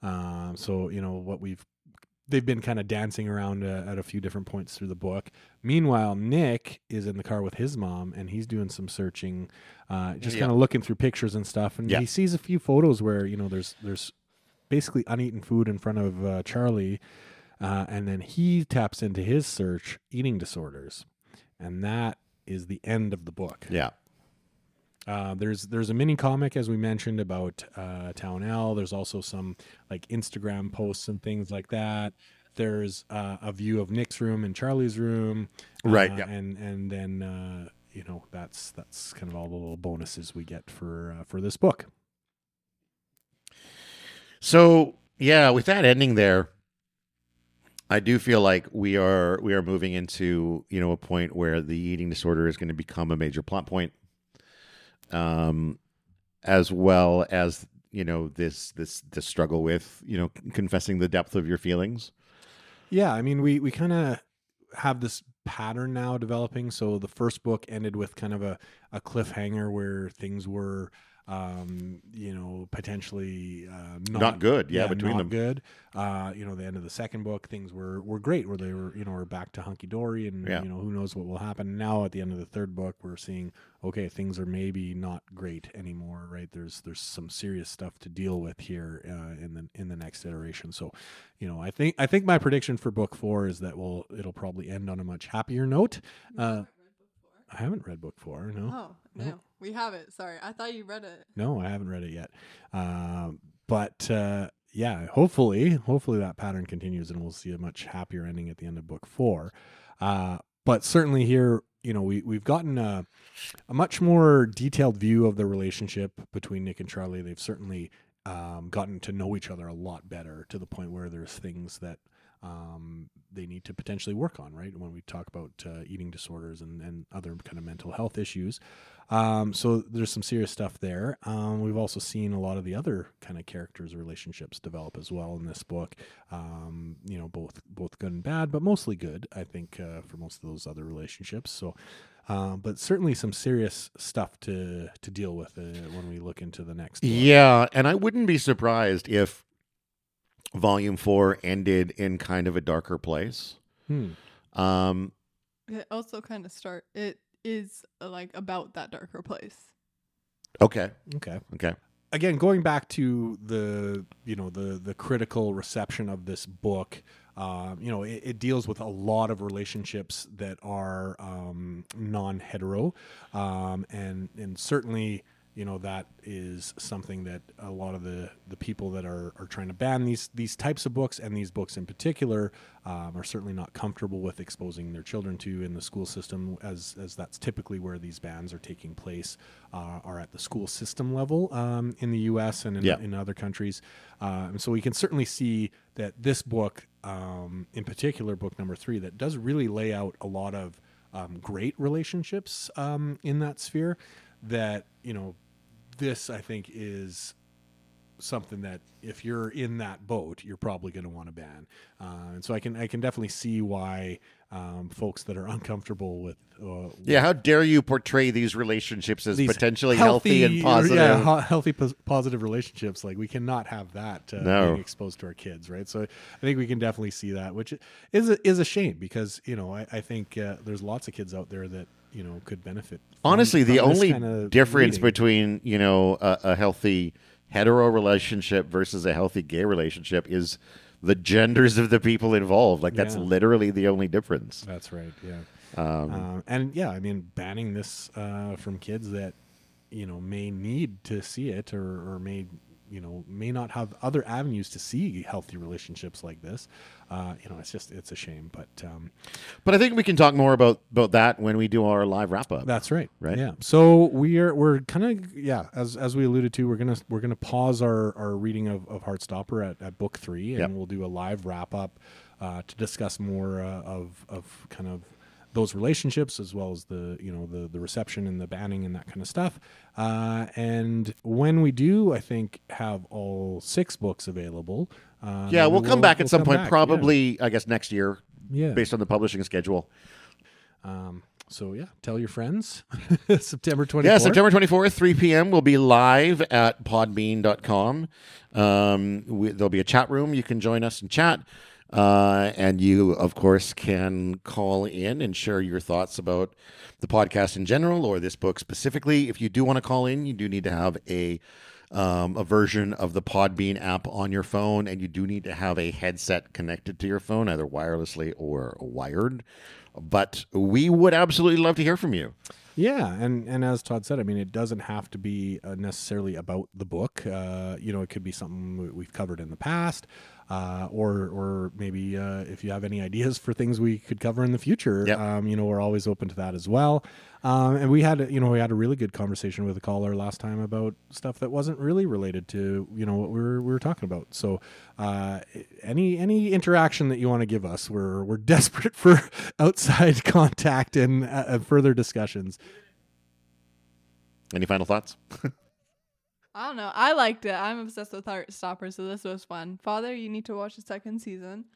Um, so you know what we've they've been kind of dancing around uh, at a few different points through the book. Meanwhile, Nick is in the car with his mom, and he's doing some searching, uh, just Yeah. kind of looking through pictures and stuff. And Yeah. he sees a few photos where you know there's there's basically uneaten food in front of uh, Charlie, uh, and then he taps into his search eating disorders, and that is the end of the book. yeah. Uh, there's there's a mini comic as we mentioned about uh, Tao and Elle. There's also some like Instagram posts and things like that. There's uh, a view of Nick's room and Charlie's room, Right, uh, yeah. and and then uh, you know that's that's kind of all the little bonuses we get for uh, for this book. So yeah, with that ending there, I do feel like we are we are moving into you know a point where the eating disorder is going to become a major plot point, um, as well as you know this this this struggle with you know confessing the depth of your feelings. Yeah, I mean, we we kind of have this pattern now developing. So the first book ended with kind of a, a cliffhanger where things were, um, you know, potentially uh, not, Not good, yeah, between not them. good. Uh, you know, the end of the second book, things were were great, where they were, you know, we're back to hunky dory, and Yeah. you know, who knows what will happen. Now at the end of the third book, we're seeing okay, things are maybe not great anymore, right? There's there's some serious stuff to deal with here uh, in the in the next iteration. So, you know, I think I think my prediction for book four is that will it'll probably end on a much happier note. Uh, I haven't read book four. No, Oh no, we have it. Sorry, I thought you read it. no, I haven't read it yet. Um, but uh, yeah, hopefully, hopefully that pattern continues, and we'll see a much happier ending at the end of book four. Uh, but certainly here, you know, we we've gotten a, a much more detailed view of the relationship between Nick and Charlie. They've certainly um, gotten to know each other a lot better to the point where there's things that um, they need to potentially work on, right? When we talk about uh, eating disorders and, and other kind of mental health issues. Um, so there's some serious stuff there. Um, we've also seen a lot of the other kind of characters' relationships develop as well in this book. Um, you know, both both good and bad, but mostly good, I think, uh, for most of those other relationships. So, um, but certainly some serious stuff to to deal with uh, when we look into the next. book. Yeah, and I wouldn't be surprised if volume four ended in kind of a darker place. Hmm. Um, It also kind of start. It is uh, like about that darker place. okay, Okay. okay, again going back to the you know the the critical reception of this book um, you know it, it deals with a lot of relationships that are um, non-hetero um, and and certainly you know that is something that a lot of the the people that are are trying to ban these these types of books and these books in particular um, are certainly not comfortable with exposing their children to in the school system as as that's typically where these bans are taking place uh, are at the school system level um, in the U.S. and in, Yeah. in other countries uh, and so we can certainly see that this book um, in particular book number three that does really lay out a lot of um, great relationships um, in that sphere that you know this i think is something that if you're in that boat you're probably going to want to ban uh, and so i can i can definitely see why um, folks that are uncomfortable with. Uh, Yeah, how dare you portray these relationships as these potentially healthy, and positive? Yeah, ho- healthy, pos- positive relationships. Like we cannot have that uh, No. being exposed to our kids, right? So I think we can definitely see that, which is a, is a shame because you know I, I think uh, there's lots of kids out there that you know could benefit. Honestly, the only kinda difference reading. between you know a, a healthy hetero relationship versus a healthy gay relationship is the genders of the people involved. Like that's Yeah. literally the only difference. That's right. Yeah. Um, Um, and yeah, I mean, banning this uh, from kids that you know may need to see it or, or may you know may not have other avenues to see healthy relationships like this. Uh, you know, it's just it's a shame, but um, but I think we can talk more about about that when we do our live wrap up. that's right. Right. Yeah. So we are we're kind of yeah as as we alluded to we're gonna we're gonna pause our our reading of, of Heartstopper at, at book three and Yep. we'll do a live wrap up uh, to discuss more uh, of of kind of those relationships as well as the you know the the reception and the banning and that kind of stuff. Uh, and when we do, I think have all six books available. Uh, yeah, then we'll come back we'll at some point, back, yeah. probably I guess next year, Yeah. based on the publishing schedule. Um, so yeah, tell your friends. September twenty. Yeah, September 24th, 3 p.m. We'll be live at podbean.com. Um, we, there'll be a chat room. You can join us and chat. Uh, and you, of course, can call in and share your thoughts about the podcast in general or this book specifically. If you do want to call in, you do need to have a um, a version of the Podbean app on your phone, and you do need to have a headset connected to your phone, either wirelessly or wired. But we would absolutely love to hear from you. Yeah, and and as Todd said, I mean, it doesn't have to be uh, necessarily about the book. Uh, you know, it could be something we- we've covered in the past, uh, or or maybe uh, if you have any ideas for things we could cover in the future. Yep. Um, you know, we're always open to that as well. Um, and we had, a- you know, we had a really good conversation with a caller last time about stuff that wasn't really related to, you know, what we were we were talking about. So, uh, any any interaction that you want to give us, we're we're desperate for outside contact and uh, uh, further discussions. Any final thoughts? I don't know. I liked it. I'm obsessed with Heartstopper, so this was fun. Father, you need to watch the second season.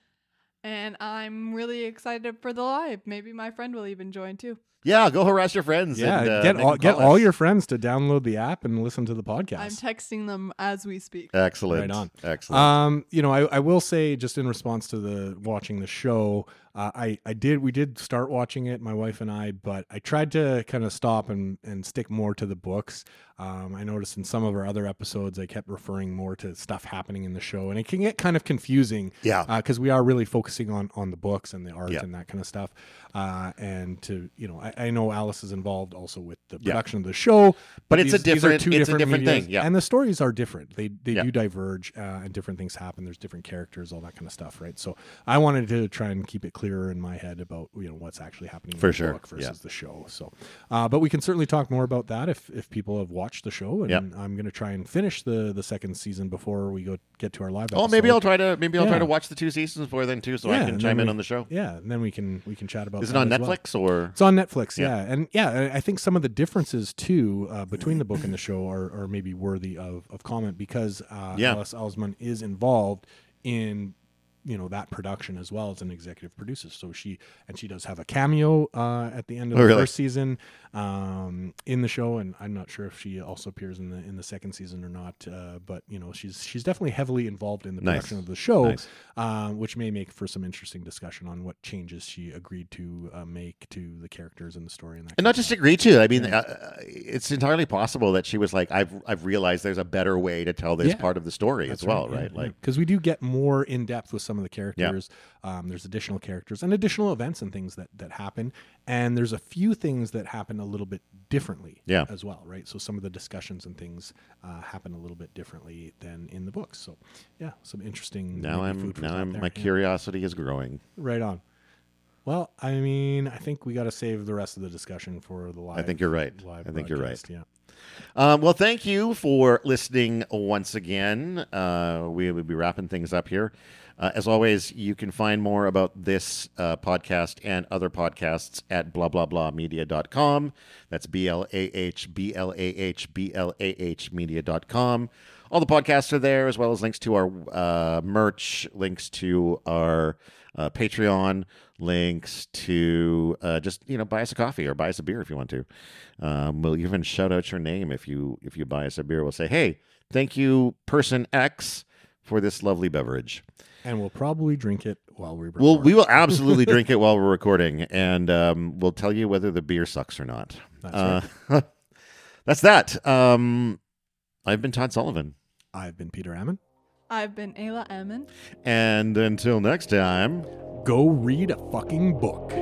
And I'm really excited for the live. Maybe my friend will even join too. Yeah, go harass your friends. Yeah, and, uh, get all get call all your friends to download the app and listen to the podcast. I'm texting them as we speak. excellent. Right on. Excellent. Um, you know, I, I will say just in response to the watching the show, uh, I I did we did start watching it, my wife and I, but I tried to kind of stop and and stick more to the books. Um, I noticed in some of our other episodes, I kept referring more to stuff happening in the show, and it can get kind of confusing. Yeah. because we are really focusing on on the books and the art Yeah. and that kind of stuff. Uh, and to you know, I, I know Alice is involved also with the Yeah. production of the show, But it's a these- these are different- two it's a different medias, thing, yeah. and the stories are different. They they Yeah. do diverge, uh, and different things happen. There's different characters, all that kind of stuff, right? So I wanted to try and keep it clearer in my head about you know what's actually happening For in the sure, book versus yeah. the show. So, uh, but we can certainly talk more about that if if people have watched the show, and Yep. I'm going to try and finish the the second season before we go get to our live. oh, maybe. I'll try to maybe I'll try to watch the two seasons before then too, so I can chime in we- on the show. Yeah, and then we can we can chat about. Is it on as well. Netflix or? It's on Netflix, Yeah. yeah, and yeah, I I think some of the differences too uh, between the book and the show are, are maybe worthy of, of comment because uh, Yeah. Alice Oseman is involved in you know that production as well as an executive producer. So she and she does have a cameo uh, at the end of Oh, the really? first season um, in the show, and I'm not sure if she also appears in the in the second season or not. Uh, but you know she's she's definitely heavily involved in the Nice. production of the show Nice. um, which may make for some interesting discussion on what changes she agreed to uh, make to the characters in the story. And, that And not just agree to. I mean, uh, it's entirely possible that she was like, "I've I've realized there's a better way to tell this Yeah. part of the story as well, right?" Like, because we do get more in depth with some of the characters. Um, there's additional characters and additional events and things that that happen, and there's a few things that happen a little bit differently, Yeah. as well, right? So some of the discussions and things uh, happen a little bit differently than in the books. So yeah, some interesting. now I'm now I'm my Yeah. curiosity is growing. Right on. Well, I mean, I think we got to save the rest of the discussion for the live. I think you're right. Live I think you're right. Yeah. Um, well, thank you for listening once again. Uh, we will be wrapping things up here. Uh, as always, you can find more about this uh, podcast and other podcasts at blah blah blah media.com. That's B L A H B L A H B L A H media.com. All the podcasts are there, as well as links to our uh, merch, links to our uh, Patreon, links to uh, just you know buy us a coffee or buy us a beer if you want to. Um, we'll even shout out your name if you if you buy us a beer. We'll say, hey, thank you, person X, for this lovely beverage. And we'll probably drink it while we record. Well, we will absolutely drink it while we're recording, and um, we'll tell you whether the beer sucks or not. That's Uh, that's that. Um, I've been Todd Sullivan, I've been Peter Ammon. I've been Ayla Ammon. and until next time. Go read a fucking book.